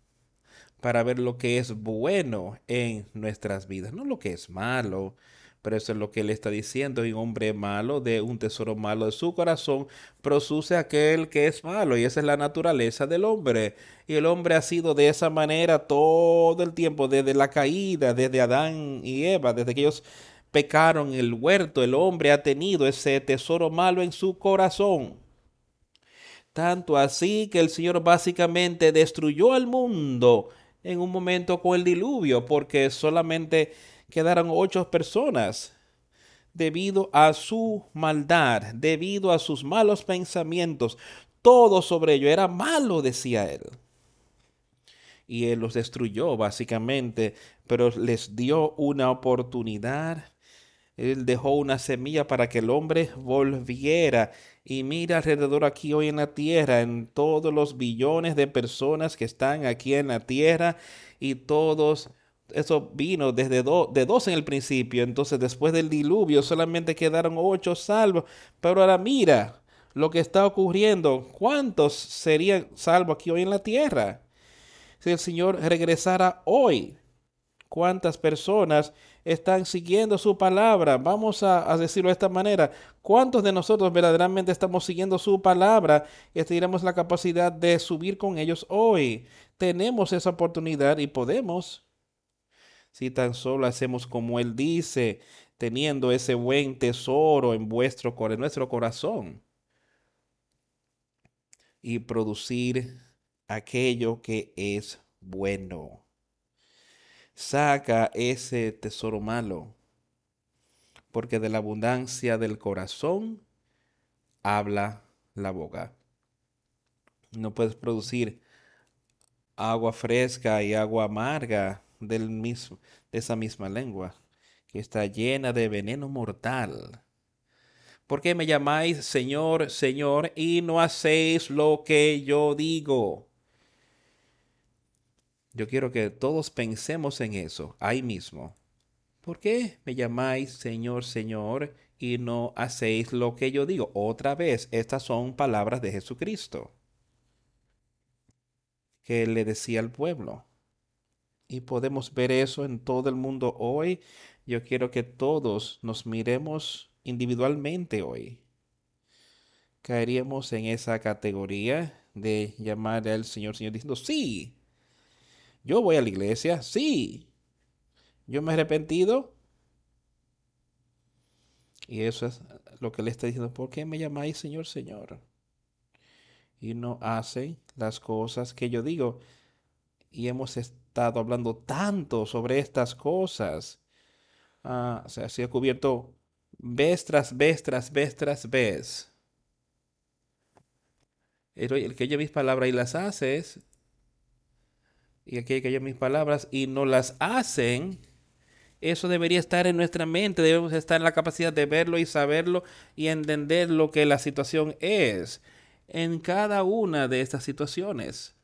para ver lo que es bueno en nuestras vidas, no lo que es malo, pero eso es lo que él está diciendo. Y un hombre malo de un tesoro malo de su corazón produce aquel que es malo. Y esa es la naturaleza del hombre. Y el hombre ha sido de esa manera todo el tiempo, desde la caída, desde Adán y Eva, desde que ellos pecaron el huerto. El hombre ha tenido ese tesoro malo en su corazón. Tanto así que el Señor básicamente destruyó al mundo en un momento con el diluvio, porque solamente quedaron ocho personas debido a su maldad, debido a sus malos pensamientos. Todo sobre ello era malo, decía él. Y él los destruyó básicamente, pero les dio una oportunidad. Él dejó una semilla para que el hombre volviera. Y mira alrededor aquí hoy en la tierra, en todos los billones de personas que están aquí en la tierra y todos eso vino desde de dos en el principio, entonces después del diluvio solamente quedaron ocho salvos, pero ahora mira lo que está ocurriendo, ¿cuántos serían salvos aquí hoy en la tierra? Si el Señor regresara hoy, ¿cuántas personas están siguiendo su palabra? Vamos a, a decirlo de esta manera, ¿cuántos de nosotros verdaderamente estamos siguiendo su palabra y tendremos la capacidad de subir con ellos hoy? Tenemos esa oportunidad y podemos si tan solo hacemos como Él dice, teniendo ese buen tesoro en, vuestro, en nuestro corazón y producir aquello que es bueno. Saca ese tesoro malo, porque de la abundancia del corazón habla la boca. No puedes producir agua fresca y agua amarga del mismo, de esa misma lengua, que está llena de veneno mortal. ¿Por qué me llamáis Señor, Señor, y no hacéis lo que yo digo? Yo quiero que todos pensemos en eso, ahí mismo. ¿Por qué me llamáis Señor, Señor, y no hacéis lo que yo digo. Otra vez, estas son palabras de Jesucristo que le decía al pueblo. Y podemos ver eso en todo el mundo hoy. Yo quiero que todos nos miremos individualmente hoy. Caeríamos en esa categoría de llamar al Señor, Señor, diciendo, sí, yo voy a la iglesia, sí, yo me he arrepentido. Y eso es lo que le está diciendo, ¿por qué me llamáis Señor, Señor? Y no hacen las cosas que yo digo. Y hemos estado hablando tanto sobre estas cosas. Ah, se ha cubierto vez tras vez tras vez tras vez. El, que oye mis palabras y las hace y aquel que oye mis palabras y no las hacen, eso debería estar en nuestra mente, debemos estar en la capacidad de verlo y saberlo y entender lo que la situación es en cada una de estas situaciones.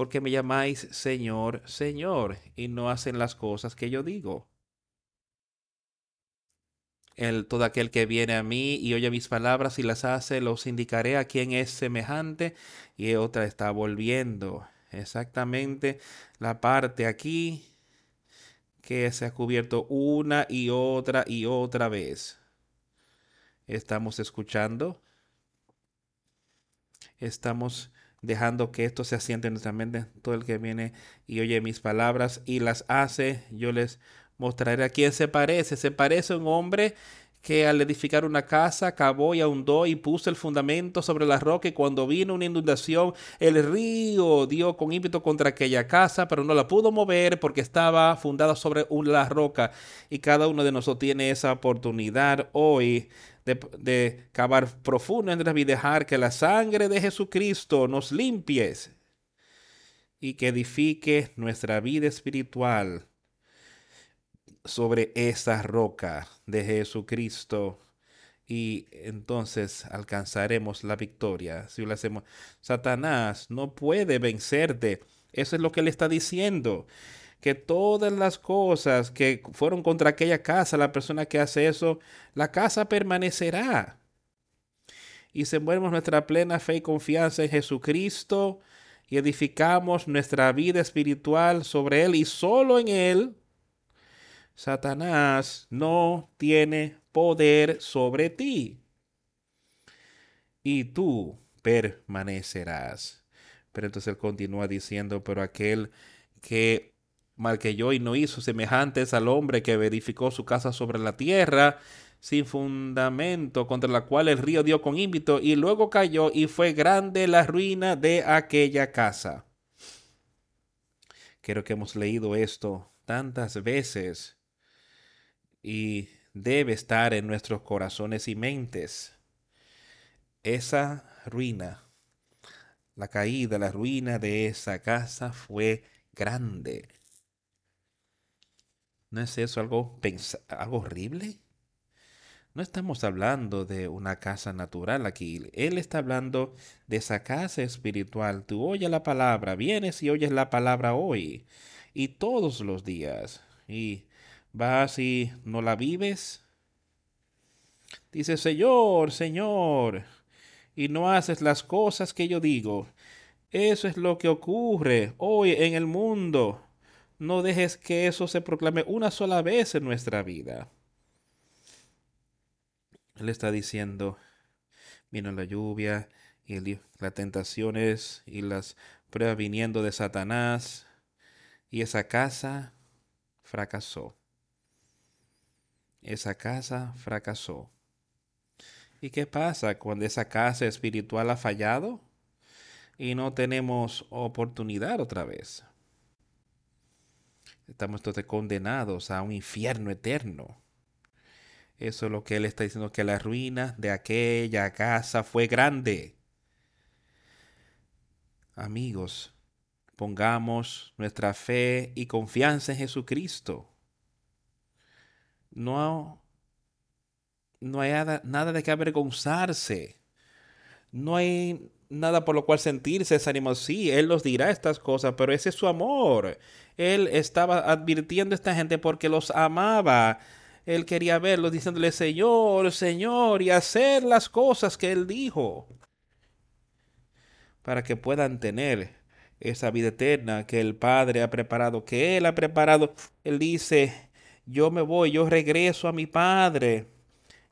Porque me llamáis Señor, Señor, y no hacen las cosas que yo digo. El, todo aquel que viene a mí y oye mis palabras y las hace, los indicaré a quien es semejante. Y otra está volviendo. Exactamente la parte aquí que se ha cubierto una y otra y otra vez. Estamos escuchando. Estamos dejando que esto se asiente en nuestra mente. Todo el que viene y oye mis palabras y las hace, yo les mostraré a quién se parece. Se parece a un hombre que al edificar una casa cavó y ahondó y puso el fundamento sobre la roca y cuando vino una inundación el río dio con ímpetu contra aquella casa pero no la pudo mover porque estaba fundada sobre una roca. Y cada uno de nosotros tiene esa oportunidad hoy de, de cavar profundo en nuestra vida y dejar que la sangre de Jesucristo nos limpies y que edifique nuestra vida espiritual sobre esa roca de Jesucristo y entonces alcanzaremos la victoria. Si lo hacemos, Satanás no puede vencerte. Eso es lo que él está diciendo. Que todas las cosas que fueron contra aquella casa, la persona que hace eso, la casa permanecerá. Y se mueve nuestra plena fe y confianza en Jesucristo y edificamos nuestra vida espiritual sobre Él y solo en Él, Satanás no tiene poder sobre ti. Y tú permanecerás. Pero entonces él continúa diciendo, pero aquel que mal que yo y no hizo semejantes al hombre que edificó su casa sobre la tierra, sin fundamento, contra la cual el río dio con ímbito, y luego cayó, y fue grande la ruina de aquella casa. Creo que hemos leído esto tantas veces y debe estar en nuestros corazones y mentes. Esa ruina, la caída, la ruina de esa casa fue grande. ¿No es eso algo, algo horrible? No estamos hablando de una casa natural aquí. Él está hablando de esa casa espiritual. Tú oyes la palabra, vienes y oyes la palabra hoy y todos los días. Y vas y no la vives. Dice, Señor, Señor, y no haces las cosas que yo digo. Eso es lo que ocurre hoy en el mundo. No dejes que eso se proclame una sola vez en nuestra vida. Él está diciendo, vino la lluvia y las tentaciones y las pruebas viniendo de Satanás y esa casa fracasó esa casa fracasó. ¿Y qué pasa cuando esa casa espiritual ha fallado y no tenemos oportunidad otra vez? Estamos todos condenados a un infierno eterno. Eso es lo que él está diciendo, que la ruina de aquella casa fue grande. Amigos, pongamos nuestra fe y confianza en Jesucristo no, no hay nada, de qué avergonzarse. No hay nada por lo cual sentirse desanimado. Sí, Él los dirá estas cosas, pero ese es su amor. Él estaba advirtiendo a esta gente porque los amaba. Él quería verlo diciéndole, Señor, Señor, y hacer las cosas que Él dijo, para que puedan tener esa vida eterna que el Padre ha preparado, que Él ha preparado. Él dice, yo me voy, yo regreso a mi Padre,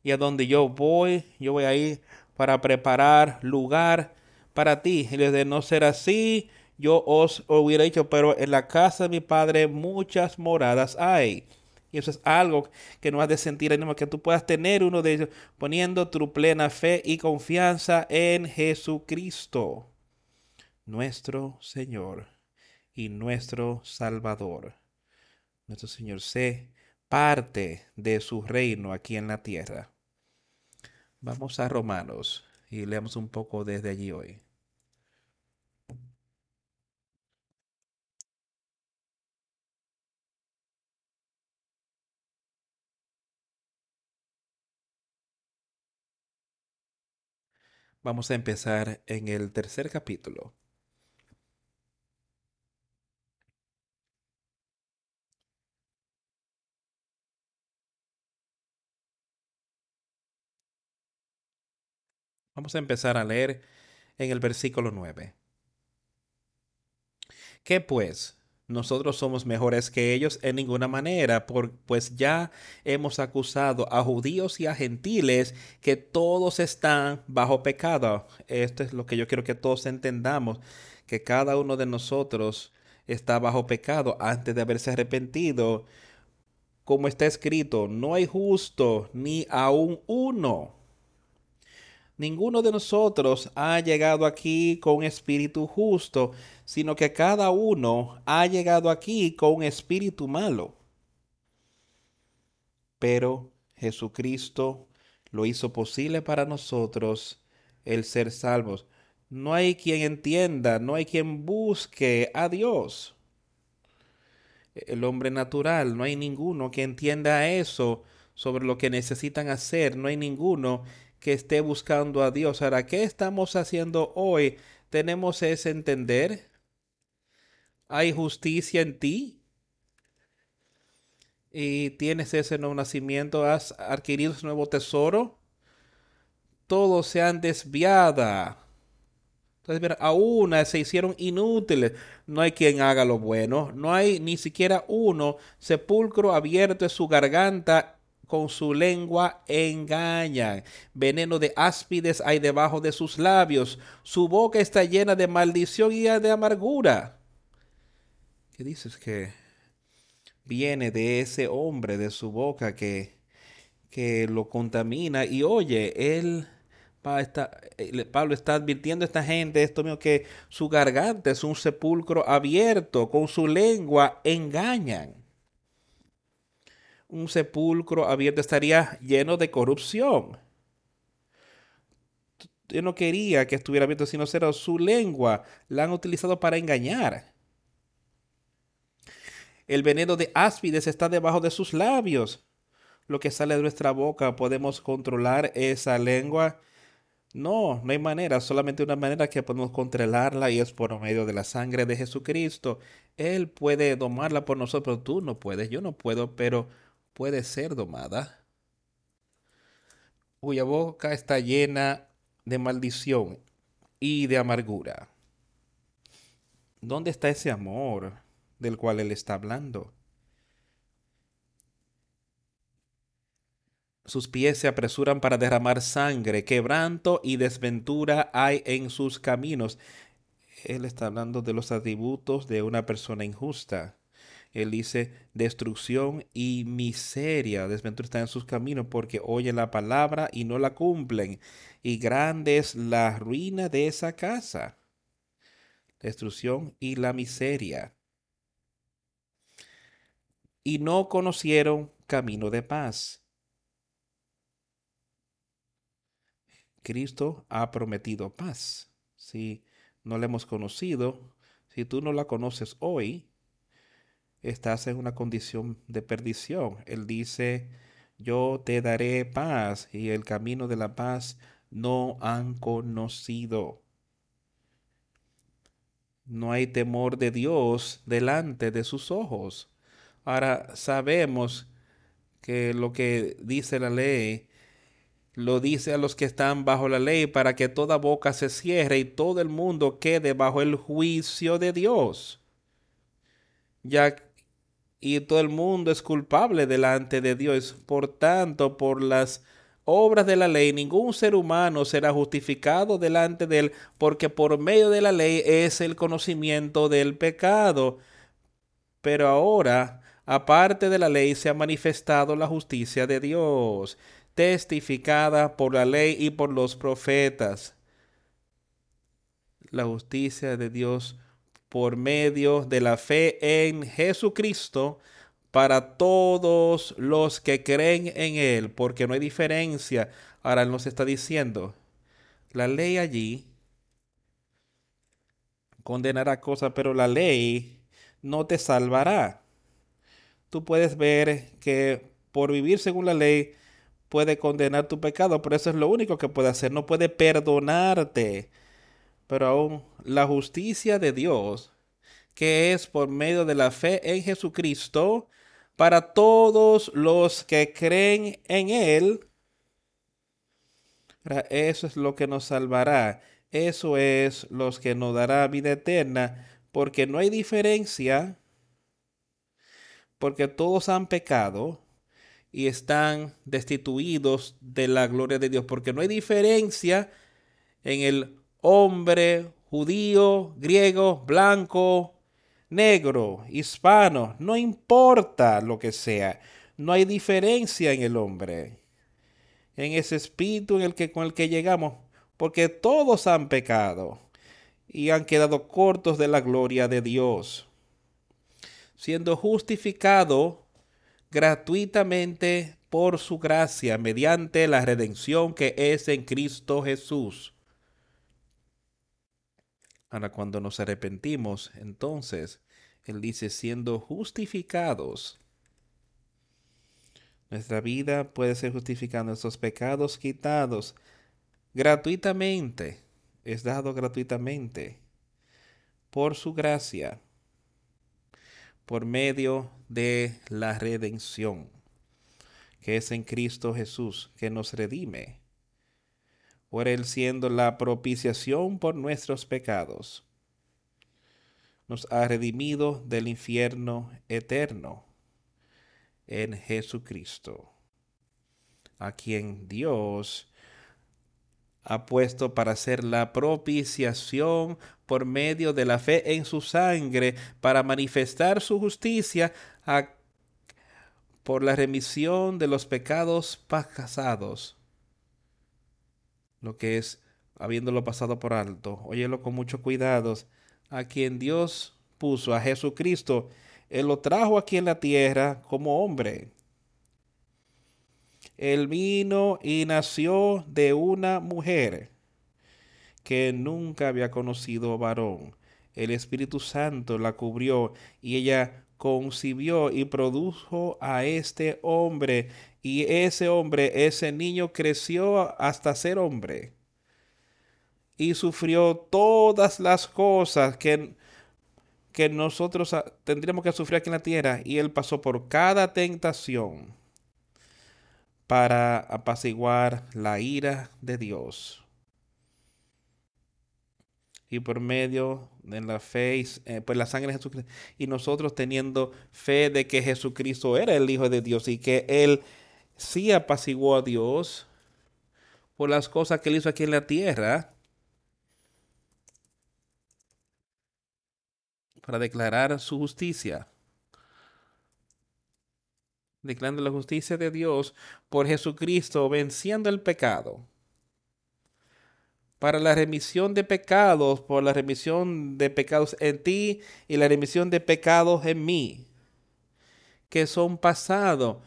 y a donde yo voy, yo voy a ir para preparar lugar para ti. Y de no ser así, yo os hubiera dicho, pero en la casa de mi Padre muchas moradas hay. Y eso es algo que no has de sentir ánimo, que tú puedas tener uno de ellos, poniendo tu plena fe y confianza en Jesucristo, nuestro Señor y nuestro Salvador. Nuestro Señor, sé parte de su reino aquí en la tierra. Vamos a Romanos y leamos un poco desde allí hoy. Vamos a empezar en el tercer capítulo. Vamos a empezar a leer en el versículo 9. ¿Qué pues? nosotros somos mejores que ellos en ninguna manera, pues ya hemos acusado a judíos y a gentiles que todos están bajo pecado. Esto es lo que yo quiero que todos entendamos, que cada uno de nosotros está bajo pecado antes de haberse arrepentido. Como está escrito, no hay justo ni aún uno Ninguno de nosotros ha llegado aquí con espíritu justo, sino que cada uno ha llegado aquí con espíritu malo. Pero Jesucristo lo hizo posible para nosotros el ser salvos. No hay quien entienda, no hay quien busque a Dios. El hombre natural, no hay ninguno que entienda eso sobre lo que necesitan hacer, no hay ninguno que esté buscando a Dios. Ahora, ¿qué estamos haciendo hoy? ¿Tenemos ese entender? ¿Hay justicia en ti? ¿Y tienes ese nuevo nacimiento? ¿Has adquirido ese nuevo tesoro? Todos se han desviado. Entonces, aún se hicieron inútiles. No hay quien haga lo bueno. No hay ni siquiera uno. Sepulcro abierto en su garganta con su lengua engañan. Veneno de áspides hay debajo de sus labios. Su boca está llena de maldición y de amargura. ¿Qué dices que viene de ese hombre, de su boca que, que lo contamina? Y oye, él... Pablo está advirtiendo a esta gente esto mío que su garganta es un sepulcro abierto, con su lengua engañan un sepulcro abierto estaría lleno de corrupción. Yo no quería que estuviera abierto, sino ser su lengua. La han utilizado para engañar. El veneno de áspides está debajo de sus labios. Lo que sale de nuestra boca, ¿podemos controlar esa lengua? No, no hay manera, solamente una manera que podemos controlarla y es por medio de la sangre de Jesucristo. Él puede domarla por nosotros, tú no puedes, yo no puedo, pero puede ser domada, cuya boca está llena de maldición y de amargura. ¿Dónde está ese amor del cual él está hablando? Sus pies se apresuran para derramar sangre, quebranto y desventura hay en sus caminos. Él está hablando de los atributos de una persona injusta. Él dice, destrucción y miseria, desventura está en sus caminos porque oyen la palabra y no la cumplen. Y grande es la ruina de esa casa. Destrucción y la miseria. Y no conocieron camino de paz. Cristo ha prometido paz. Si no la hemos conocido, si tú no la conoces hoy, estás en una condición de perdición. Él dice, yo te daré paz y el camino de la paz no han conocido. No hay temor de Dios delante de sus ojos. Ahora sabemos que lo que dice la ley lo dice a los que están bajo la ley para que toda boca se cierre y todo el mundo quede bajo el juicio de Dios. Ya y todo el mundo es culpable delante de Dios. Por tanto, por las obras de la ley, ningún ser humano será justificado delante de él, porque por medio de la ley es el conocimiento del pecado. Pero ahora, aparte de la ley, se ha manifestado la justicia de Dios, testificada por la ley y por los profetas. La justicia de Dios por medio de la fe en Jesucristo para todos los que creen en Él, porque no hay diferencia. Ahora Él nos está diciendo, la ley allí condenará cosas, pero la ley no te salvará. Tú puedes ver que por vivir según la ley puede condenar tu pecado, pero eso es lo único que puede hacer, no puede perdonarte pero aún la justicia de Dios, que es por medio de la fe en Jesucristo, para todos los que creen en Él, eso es lo que nos salvará, eso es lo que nos dará vida eterna, porque no hay diferencia, porque todos han pecado y están destituidos de la gloria de Dios, porque no hay diferencia en el hombre, judío, griego, blanco, negro, hispano, no importa lo que sea, no hay diferencia en el hombre, en ese espíritu en el que, con el que llegamos, porque todos han pecado y han quedado cortos de la gloria de Dios, siendo justificado gratuitamente por su gracia mediante la redención que es en Cristo Jesús Ahora, cuando nos arrepentimos, entonces, Él dice, siendo justificados, nuestra vida puede ser justificada, nuestros pecados quitados gratuitamente, es dado gratuitamente, por su gracia, por medio de la redención, que es en Cristo Jesús, que nos redime por él siendo la propiciación por nuestros pecados. Nos ha redimido del infierno eterno en Jesucristo, a quien Dios ha puesto para hacer la propiciación por medio de la fe en su sangre, para manifestar su justicia por la remisión de los pecados pasados lo que es habiéndolo pasado por alto. Óyelo con mucho cuidado. A quien Dios puso, a Jesucristo, Él lo trajo aquí en la tierra como hombre. Él vino y nació de una mujer que nunca había conocido varón. El Espíritu Santo la cubrió y ella concibió y produjo a este hombre y ese hombre, ese niño creció hasta ser hombre y sufrió todas las cosas que, que nosotros tendríamos que sufrir aquí en la tierra. Y él pasó por cada tentación para apaciguar la ira de Dios. Y por medio de la fe, eh, pues la sangre de Jesucristo, y nosotros teniendo fe de que Jesucristo era el Hijo de Dios y que Él sí apaciguó a Dios por las cosas que él hizo aquí en la tierra para declarar su justicia. Declarando la justicia de Dios por Jesucristo, venciendo el pecado. Para la remisión de pecados, por la remisión de pecados en ti y la remisión de pecados en mí, que son pasados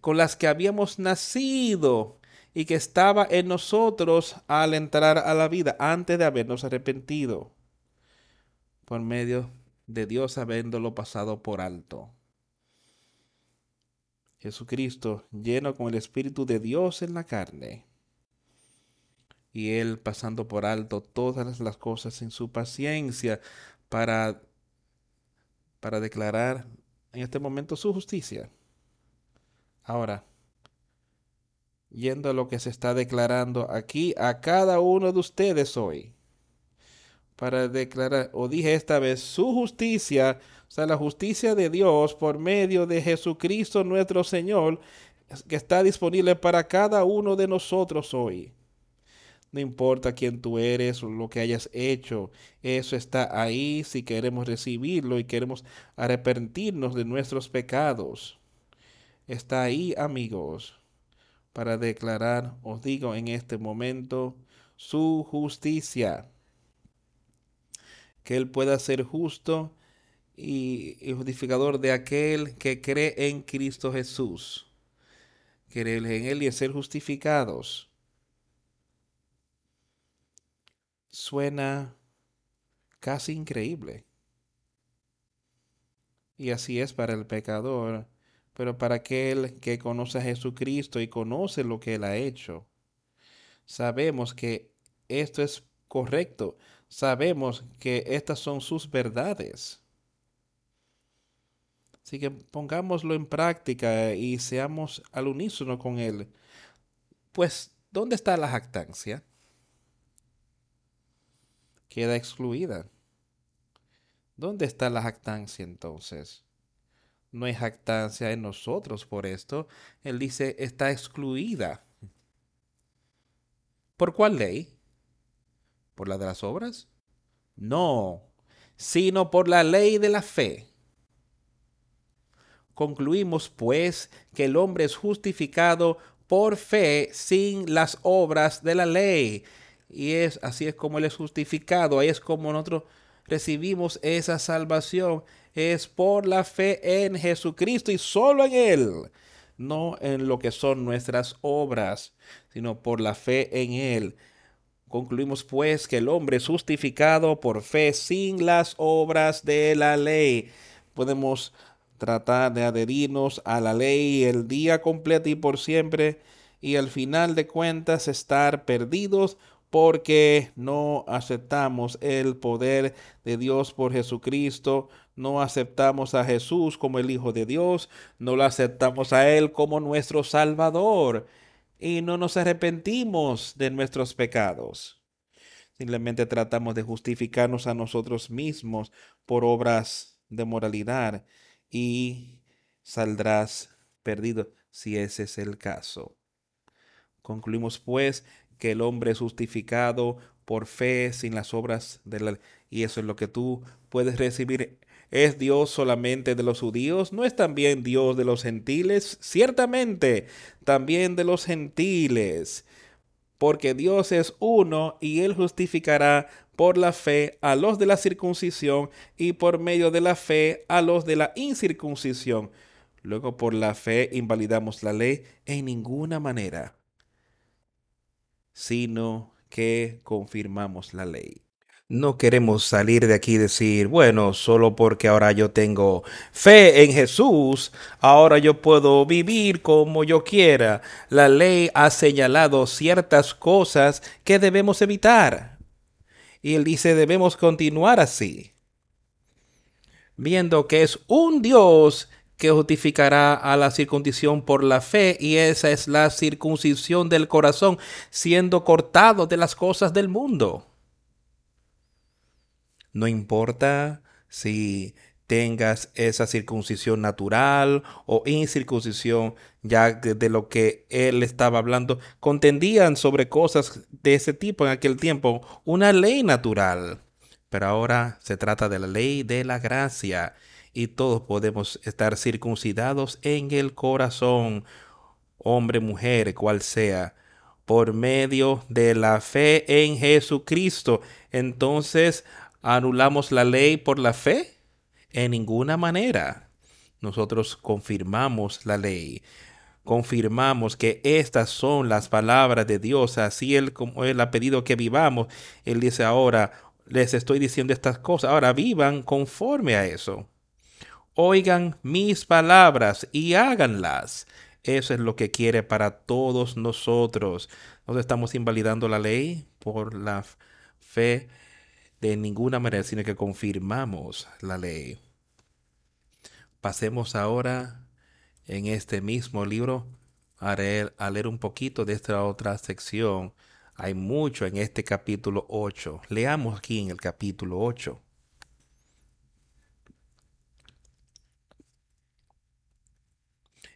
con las que habíamos nacido y que estaba en nosotros al entrar a la vida antes de habernos arrepentido por medio de Dios habiéndolo pasado por alto. Jesucristo lleno con el Espíritu de Dios en la carne y Él pasando por alto todas las cosas en su paciencia para, para declarar en este momento su justicia Ahora, yendo a lo que se está declarando aquí a cada uno de ustedes hoy, para declarar, o dije esta vez, su justicia, o sea, la justicia de Dios por medio de Jesucristo nuestro Señor, que está disponible para cada uno de nosotros hoy. No importa quién tú eres o lo que hayas hecho, eso está ahí si queremos recibirlo y queremos arrepentirnos de nuestros pecados. Está ahí, amigos, para declarar, os digo en este momento, su justicia. Que Él pueda ser justo y, justificador de aquel que cree en Cristo Jesús. Creer en Él y ser justificados suena casi increíble. Y así es para el pecador, pero para aquel que conoce a Jesucristo y conoce lo que Él ha hecho, sabemos que esto es correcto, sabemos que estas son sus verdades. Así que pongámoslo en práctica y seamos al unísono con Él. Pues, ¿dónde está la jactancia? queda excluida. ¿Dónde está la jactancia entonces? No hay jactancia en nosotros por esto. Él dice, está excluida. ¿Por cuál ley? ¿Por la de las obras? No, sino por la ley de la fe. Concluimos, pues, que el hombre es justificado por fe sin las obras de la ley. Y es así es como Él es justificado, ahí es como nosotros recibimos esa salvación. Es por la fe en Jesucristo y solo en Él. No en lo que son nuestras obras, sino por la fe en Él. Concluimos pues que el hombre es justificado por fe sin las obras de la ley. Podemos tratar de adherirnos a la ley el día completo y por siempre y al final de cuentas estar perdidos porque no aceptamos el poder de Dios por Jesucristo, no aceptamos a Jesús como el Hijo de Dios, no lo aceptamos a Él como nuestro Salvador y no nos arrepentimos de nuestros pecados. Simplemente tratamos de justificarnos a nosotros mismos por obras de moralidad y saldrás perdido si ese es el caso. Concluimos pues que el hombre es justificado por fe sin las obras de la y eso es lo que tú puedes recibir. ¿Es Dios solamente de los judíos? ¿No es también Dios de los gentiles? Ciertamente, también de los gentiles. Porque Dios es uno y Él justificará por la fe a los de la circuncisión y por medio de la fe a los de la incircuncisión. Luego por la fe invalidamos la ley en ninguna manera sino que confirmamos la ley. No queremos salir de aquí y decir, bueno, solo porque ahora yo tengo fe en Jesús, ahora yo puedo vivir como yo quiera. La ley ha señalado ciertas cosas que debemos evitar. Y él dice, debemos continuar así, viendo que es un Dios que justificará a la circuncisión por la fe, y esa es la circuncisión del corazón, siendo cortado de las cosas del mundo. No importa si tengas esa circuncisión natural o incircuncisión, ya de, lo que él estaba hablando, contendían sobre cosas de ese tipo en aquel tiempo, una ley natural. Pero ahora se trata de la ley de la gracia y todos podemos estar circuncidados en el corazón, hombre, mujer, cual sea, por medio de la fe en Jesucristo. Entonces, ¿anulamos la ley por la fe? En ninguna manera. Nosotros confirmamos la ley confirmamos que estas son las palabras de Dios, así Él como Él ha pedido que vivamos. Él dice ahora, les estoy diciendo estas cosas, ahora vivan conforme a eso oigan mis palabras y háganlas. Eso es lo que quiere para todos nosotros. No estamos invalidando la ley por la fe de ninguna manera, sino que confirmamos la ley. Pasemos ahora en este mismo libro a leer, a leer un poquito de esta otra sección. Hay mucho en este capítulo 8. Leamos aquí en el capítulo 8.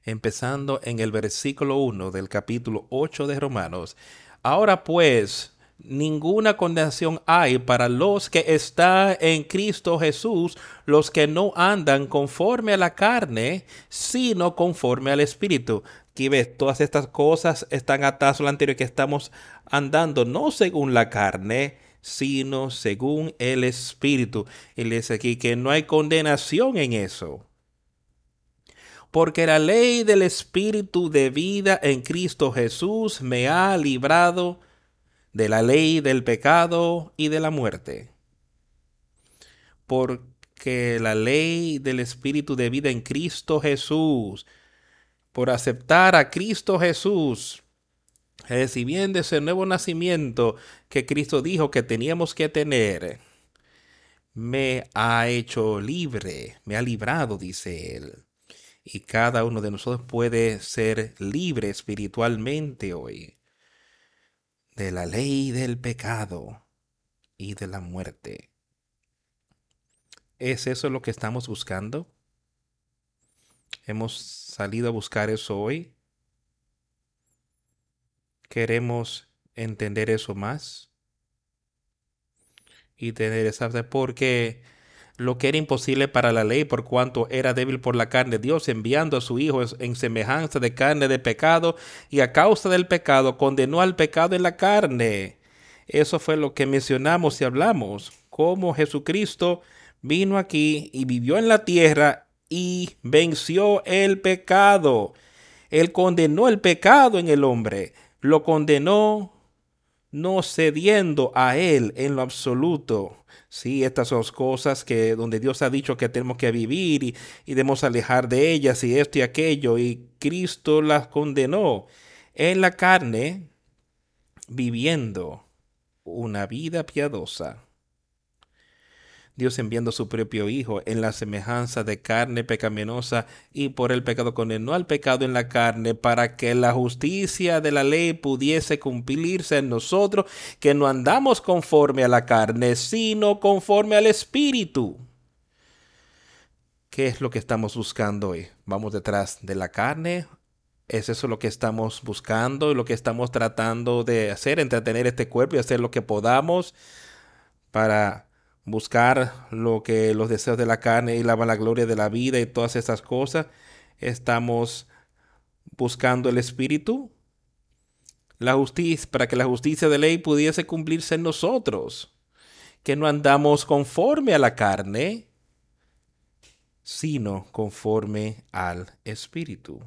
Empezando en el versículo 1 del capítulo 8 de Romanos. Ahora pues, ninguna condenación hay para los que están en Cristo Jesús, los que no andan conforme a la carne, sino conforme al Espíritu. Aquí ves, todas estas cosas están atadas a lo anterior que estamos andando no según la carne, sino según el Espíritu. Y dice aquí que no hay condenación en eso. Porque la ley del Espíritu de vida en Cristo Jesús me ha librado de la ley del pecado y de la muerte. Porque la ley del Espíritu de vida en Cristo Jesús, por aceptar a Cristo Jesús, recibiendo ese nuevo nacimiento que Cristo dijo que teníamos que tener, me ha hecho libre, me ha librado, dice él. Y cada uno de nosotros puede ser libre espiritualmente hoy de la ley del pecado y de la muerte. ¿Es eso lo que estamos buscando? ¿Hemos salido a buscar eso hoy? ¿Queremos entender eso más? Y tener esa... Porque lo que era imposible para la ley por cuanto era débil por la carne, Dios enviando a su Hijo en semejanza de carne de pecado y a causa del pecado condenó al pecado en la carne. Eso fue lo que mencionamos y hablamos, cómo Jesucristo vino aquí y vivió en la tierra y venció el pecado. Él condenó el pecado en el hombre, lo condenó no cediendo a Él en lo absoluto. Sí, estas son cosas que donde Dios ha dicho que tenemos que vivir y, y debemos alejar de ellas y esto y aquello, y Cristo las condenó en la carne, viviendo una vida piadosa. Dios enviando su propio Hijo en la semejanza de carne pecaminosa y por el pecado condenó al pecado en la carne para que la justicia de la ley pudiese cumplirse en nosotros, que no andamos conforme a la carne, sino conforme al Espíritu. ¿Qué es lo que estamos buscando hoy? ¿Vamos detrás de la carne? ¿Es eso lo que estamos buscando y lo que estamos tratando de hacer, entretener este cuerpo y hacer lo que podamos para buscar lo que los deseos de la carne y la vanagloria de la vida y todas esas cosas. Estamos buscando el espíritu, la justicia, para que la justicia de ley pudiese cumplirse en nosotros, que no andamos conforme a la carne, sino conforme al espíritu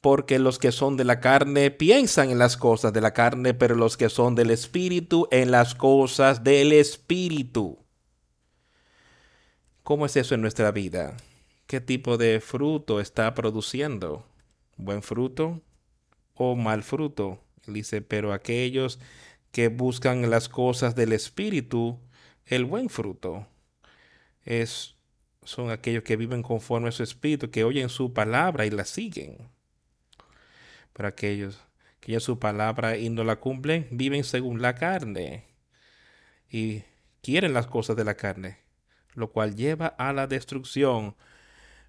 porque los que son de la carne piensan en las cosas de la carne, pero los que son del Espíritu en las cosas del Espíritu. ¿Cómo es eso en nuestra vida? ¿Qué tipo de fruto está produciendo? ¿Buen fruto o mal fruto? Dice, pero aquellos que buscan las cosas del Espíritu, el buen fruto es son aquellos que viven conforme a su espíritu, que oyen su palabra y la siguen. Pero aquellos que ya su palabra y no la cumplen, viven según la carne y quieren las cosas de la carne, lo cual lleva a la destrucción.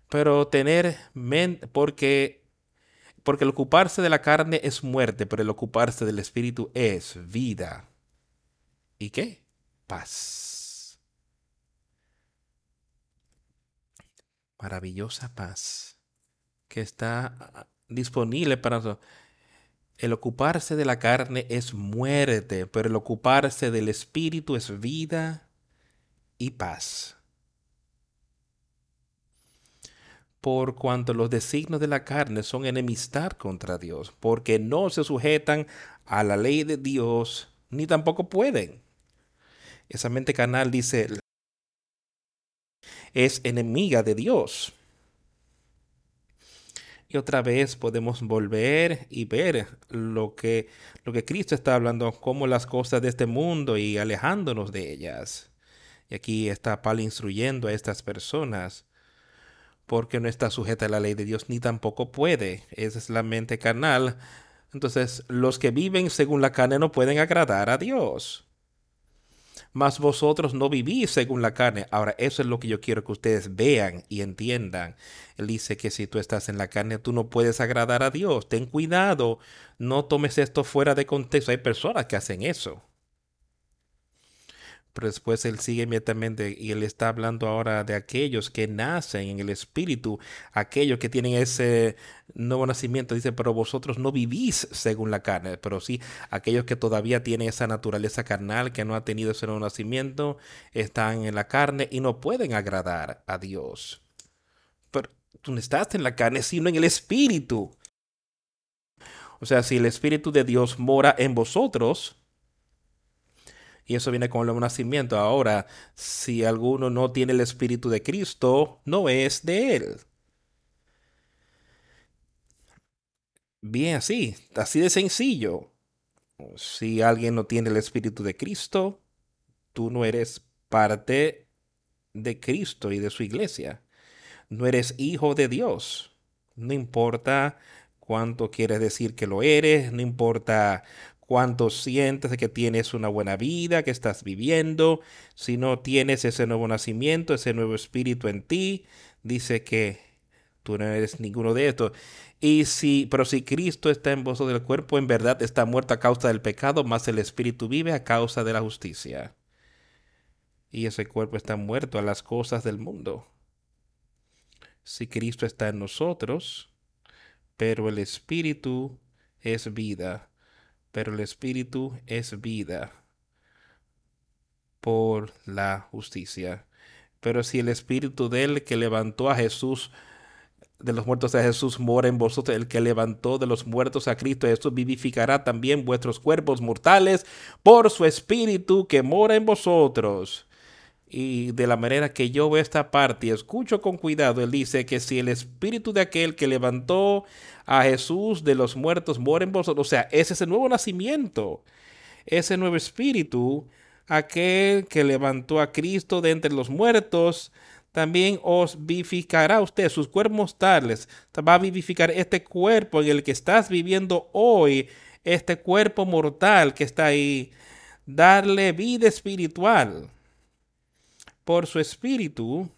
Pero tener mente, porque, porque el ocuparse de la carne es muerte, pero el ocuparse del espíritu es vida. ¿Y qué? Paz. Maravillosa paz que está disponible para nosotros. El ocuparse de la carne es muerte, pero el ocuparse del espíritu es vida y paz. Por cuanto los designios de la carne son enemistad contra Dios, porque no se sujetan a la ley de Dios, ni tampoco pueden. Esa mente carnal dice, es enemiga de Dios. Y otra vez podemos volver y ver lo que, lo que Cristo está hablando, como las cosas de este mundo y alejándonos de ellas. Y aquí está Pablo instruyendo a estas personas, porque no está sujeta a la ley de Dios ni tampoco puede. Esa es la mente carnal. Entonces, los que viven según la carne no pueden agradar a Dios. Mas vosotros no vivís según la carne. Ahora, eso es lo que yo quiero que ustedes vean y entiendan. Él dice que si tú estás en la carne, tú no puedes agradar a Dios. Ten cuidado, no tomes esto fuera de contexto. Hay personas que hacen eso. Pero después él sigue inmediatamente y él está hablando ahora de aquellos que nacen en el Espíritu, aquellos que tienen ese nuevo nacimiento. Dice, pero vosotros no vivís según la carne, pero sí aquellos que todavía tienen esa naturaleza carnal, que no ha tenido ese nuevo nacimiento, están en la carne y no pueden agradar a Dios. Pero tú no estás en la carne, sino en el Espíritu. O sea, si el Espíritu de Dios mora en vosotros, y eso viene con el nacimiento. Ahora, si alguno no tiene el Espíritu de Cristo, no es de él. Bien así, así de sencillo. Si alguien no tiene el Espíritu de Cristo, tú no eres parte de Cristo y de su iglesia. No eres hijo de Dios. No importa cuánto quieres decir que lo eres, no importa cuánto sientes que tienes una buena vida, que estás viviendo, si no tienes ese nuevo nacimiento, ese nuevo espíritu en ti, dice que tú no eres ninguno de estos. Y si, pero si Cristo está en vosotros del cuerpo, en verdad está muerto a causa del pecado, más el espíritu vive a causa de la justicia. Y ese cuerpo está muerto a las cosas del mundo. Si Cristo está en nosotros, pero el espíritu es vida pero el Espíritu es vida por la justicia. Pero si el Espíritu del que levantó a Jesús de los muertos a Jesús mora en vosotros, el que levantó de los muertos a Cristo Jesús vivificará también vuestros cuerpos mortales por su Espíritu que mora en vosotros. Y de la manera que yo veo esta parte y escucho con cuidado, él dice que si el espíritu de aquel que levantó a Jesús de los muertos mora en vosotros, o sea, ese es el nuevo nacimiento, ese nuevo espíritu, aquel que levantó a Cristo de entre los muertos, también os vivificará usted sus cuerpos mortales, va a vivificar este cuerpo en el que estás viviendo hoy, este cuerpo mortal que está ahí, darle vida espiritual por su espíritu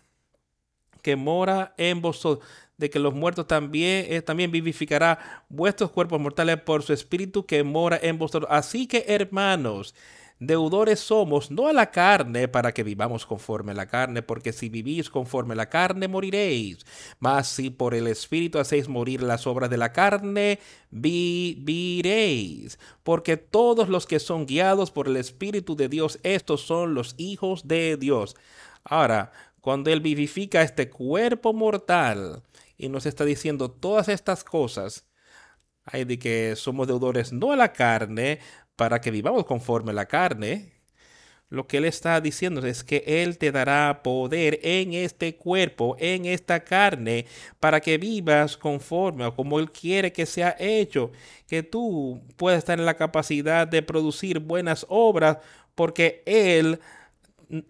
que mora en vosotros, de que los muertos también, eh, también vivificará vuestros cuerpos mortales por su espíritu que mora en vosotros. Así que, hermanos, deudores somos, no a la carne, para que vivamos conforme a la carne, porque si vivís conforme a la carne, moriréis. Mas si por el Espíritu hacéis morir las obras de la carne, viviréis. Porque todos los que son guiados por el Espíritu de Dios, estos son los hijos de Dios. Ahora, cuando Él vivifica este cuerpo mortal y nos está diciendo todas estas cosas, hay de que somos deudores no a la carne, para que vivamos conforme la carne, lo que Él está diciendo es que Él te dará poder en este cuerpo, en esta carne, para que vivas conforme a como Él quiere que sea hecho, que tú puedas estar en la capacidad de producir buenas obras, porque Él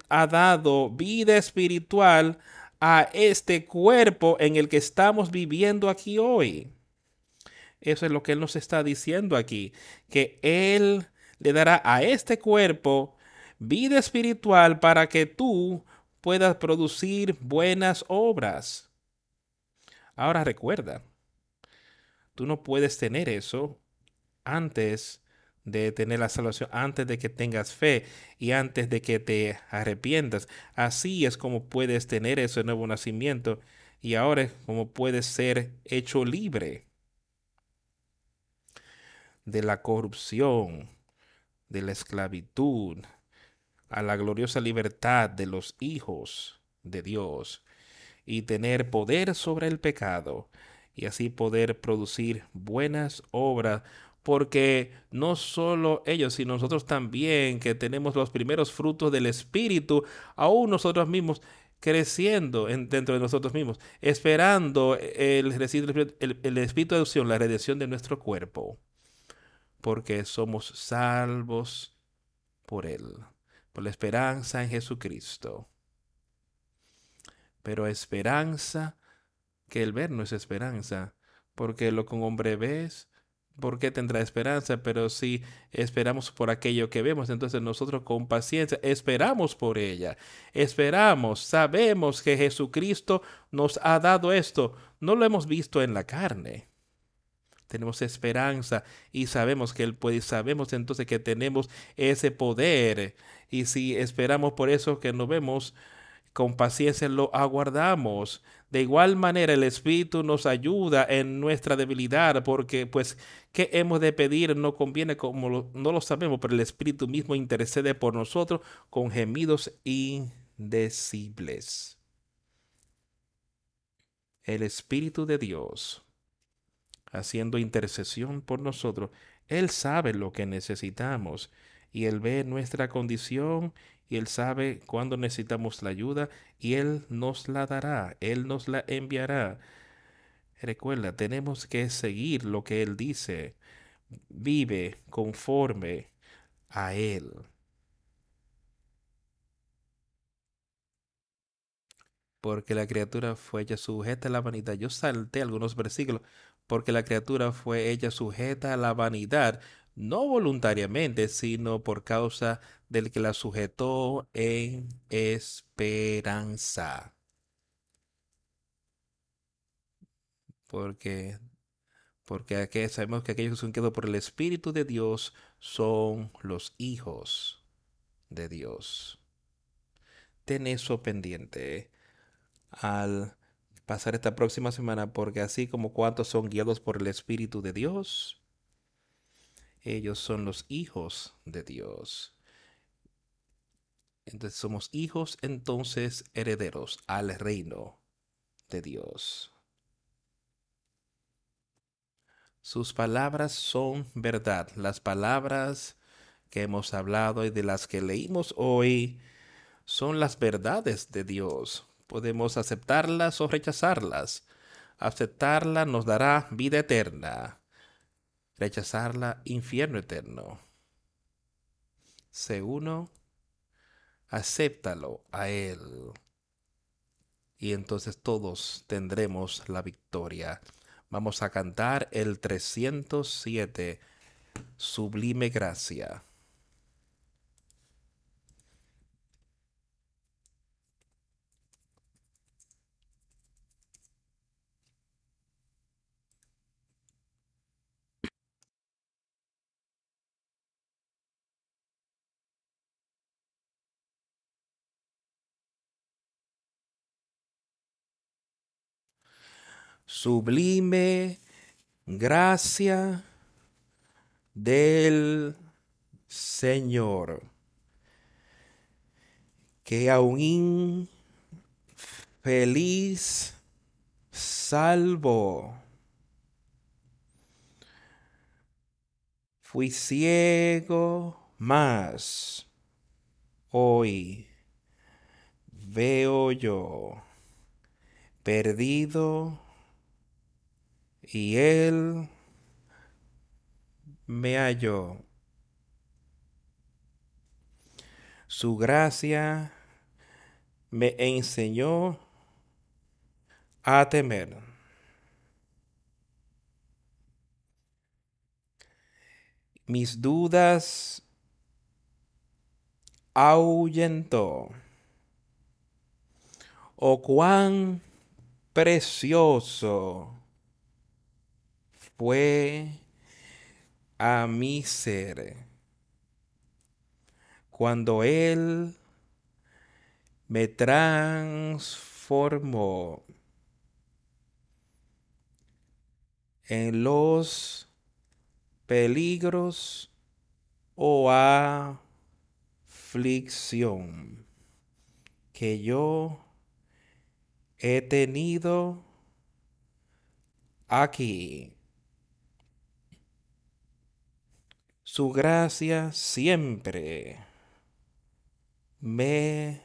ha dado vida espiritual a este cuerpo en el que estamos viviendo aquí hoy. Eso es lo que Él nos está diciendo aquí, que Él le dará a este cuerpo vida espiritual para que tú puedas producir buenas obras. Ahora recuerda, tú no puedes tener eso antes de tener la salvación, antes de que tengas fe y antes de que te arrepientas. Así es como puedes tener ese nuevo nacimiento y ahora es como puedes ser hecho libre de la corrupción, de la esclavitud, a la gloriosa libertad de los hijos de Dios y tener poder sobre el pecado y así poder producir buenas obras porque no solo ellos, sino nosotros también que tenemos los primeros frutos del Espíritu, aún nosotros mismos creciendo dentro de nosotros mismos, esperando el, el, el Espíritu de opción, la redención de nuestro cuerpo porque somos salvos por Él, por la esperanza en Jesucristo. Pero esperanza que el ver no es esperanza, porque lo que un hombre ves, ¿por qué tendrá esperanza? Pero si esperamos por aquello que vemos, entonces nosotros con paciencia esperamos por ella, esperamos, sabemos que Jesucristo nos ha dado esto, no lo hemos visto en la carne. Tenemos esperanza y sabemos que Él puede y sabemos entonces que tenemos ese poder. Y si esperamos por eso que nos vemos, con paciencia lo aguardamos. De igual manera el Espíritu nos ayuda en nuestra debilidad, porque pues, ¿qué hemos de pedir? No conviene como no lo sabemos, pero el Espíritu mismo intercede por nosotros con gemidos indecibles. El Espíritu de Dios, haciendo intercesión por nosotros, Él sabe lo que necesitamos y Él ve nuestra condición y Él sabe cuándo necesitamos la ayuda y Él nos la dará, Él nos la enviará. Recuerda, tenemos que seguir lo que Él dice. Vive conforme a Él. Porque la criatura fue ella sujeta a la vanidad. Yo salté algunos versículos. Porque la criatura fue ella sujeta a la vanidad, no voluntariamente, sino por causa del que la sujetó en esperanza. Porque, porque aquí sabemos que aquellos que son quedados por el Espíritu de Dios son los hijos de Dios. Ten eso pendiente al pasar esta próxima semana, porque así como cuantos son guiados por el Espíritu de Dios, ellos son los hijos de Dios. Entonces somos hijos, entonces herederos al reino de Dios. Sus palabras son verdad. Las palabras que hemos hablado y de las que leímos hoy son las verdades de Dios. Podemos aceptarlas o rechazarlas. Aceptarla nos dará vida eterna. Rechazarla, infierno eterno. Se uno acéptalo a Él. Y entonces todos tendremos la victoria. Vamos a cantar el 307, Sublime Gracia. Sublime gracia del Señor, que aún feliz salvo. Fui ciego más, hoy veo yo, perdido y él me halló. Su gracia me enseñó a temer. Mis dudas ahuyentó. Oh, cuán precioso a mi ser cuando Él me transformó en los peligros o aflicción que yo he tenido aquí. Su gracia siempre me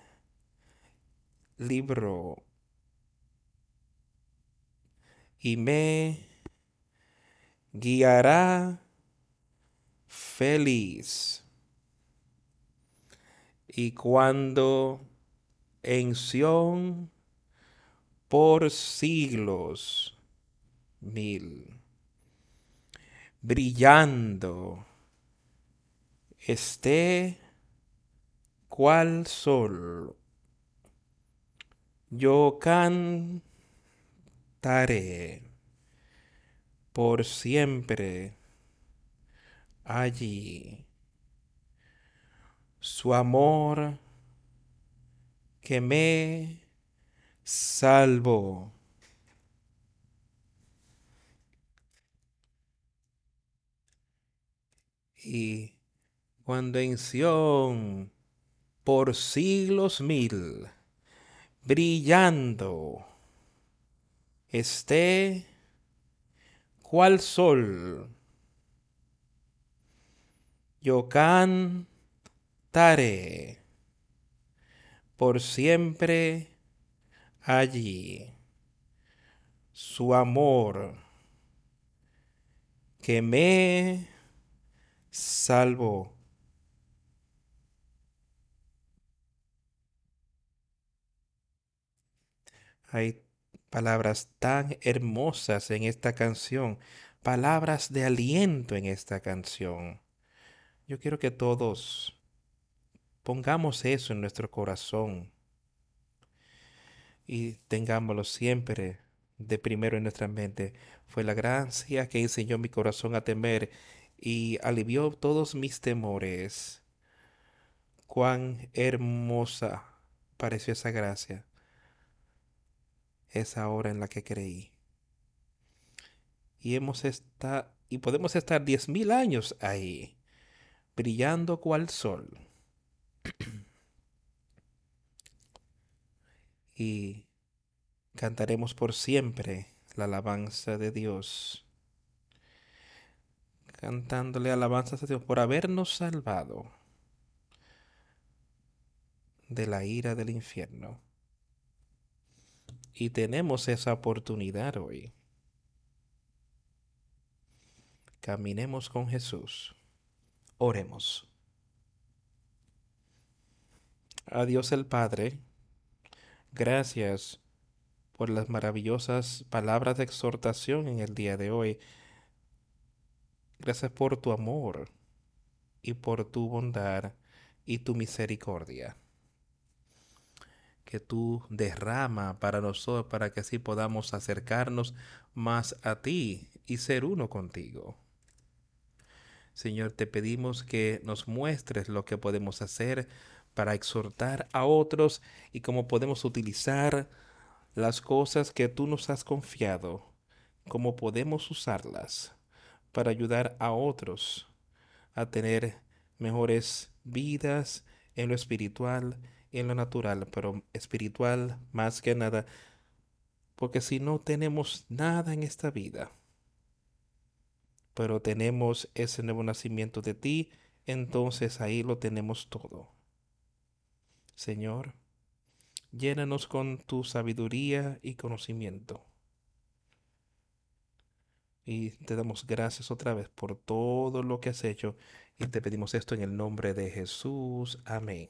libró y me guiará feliz. Y cuando en por siglos mil, brillando, esté cual sol. Yo cantaré por siempre allí su amor que me salvó. Y cuando en por siglos mil brillando esté cual sol, yo cantaré por siempre allí su amor que me salvó. Hay palabras tan hermosas en esta canción, palabras de aliento en esta canción. Yo quiero que todos pongamos eso en nuestro corazón y tengámoslo siempre de primero en nuestra mente. Fue la gracia que enseñó mi corazón a temer y alivió todos mis temores. Cuán hermosa pareció esa gracia, esa hora en la que creí. Y hemos estado, y podemos estar diez mil años ahí, brillando cual sol. y cantaremos por siempre la alabanza de Dios, cantándole alabanzas a Dios por habernos salvado de la ira del infierno. Y tenemos esa oportunidad hoy. Caminemos con Jesús. Oremos. A Dios el Padre, gracias por las maravillosas palabras de exhortación en el día de hoy. Gracias por tu amor y por tu bondad y tu misericordia que tú derrama para nosotros, para que así podamos acercarnos más a ti y ser uno contigo. Señor, te pedimos que nos muestres lo que podemos hacer para exhortar a otros y cómo podemos utilizar las cosas que tú nos has confiado, cómo podemos usarlas para ayudar a otros a tener mejores vidas en lo espiritual, en lo natural, pero espiritual más que nada, porque si no tenemos nada en esta vida, pero tenemos ese nuevo nacimiento de ti, entonces ahí lo tenemos todo. Señor, llénanos con tu sabiduría y conocimiento. Y te damos gracias otra vez por todo lo que has hecho y te pedimos esto en el nombre de Jesús. Amén.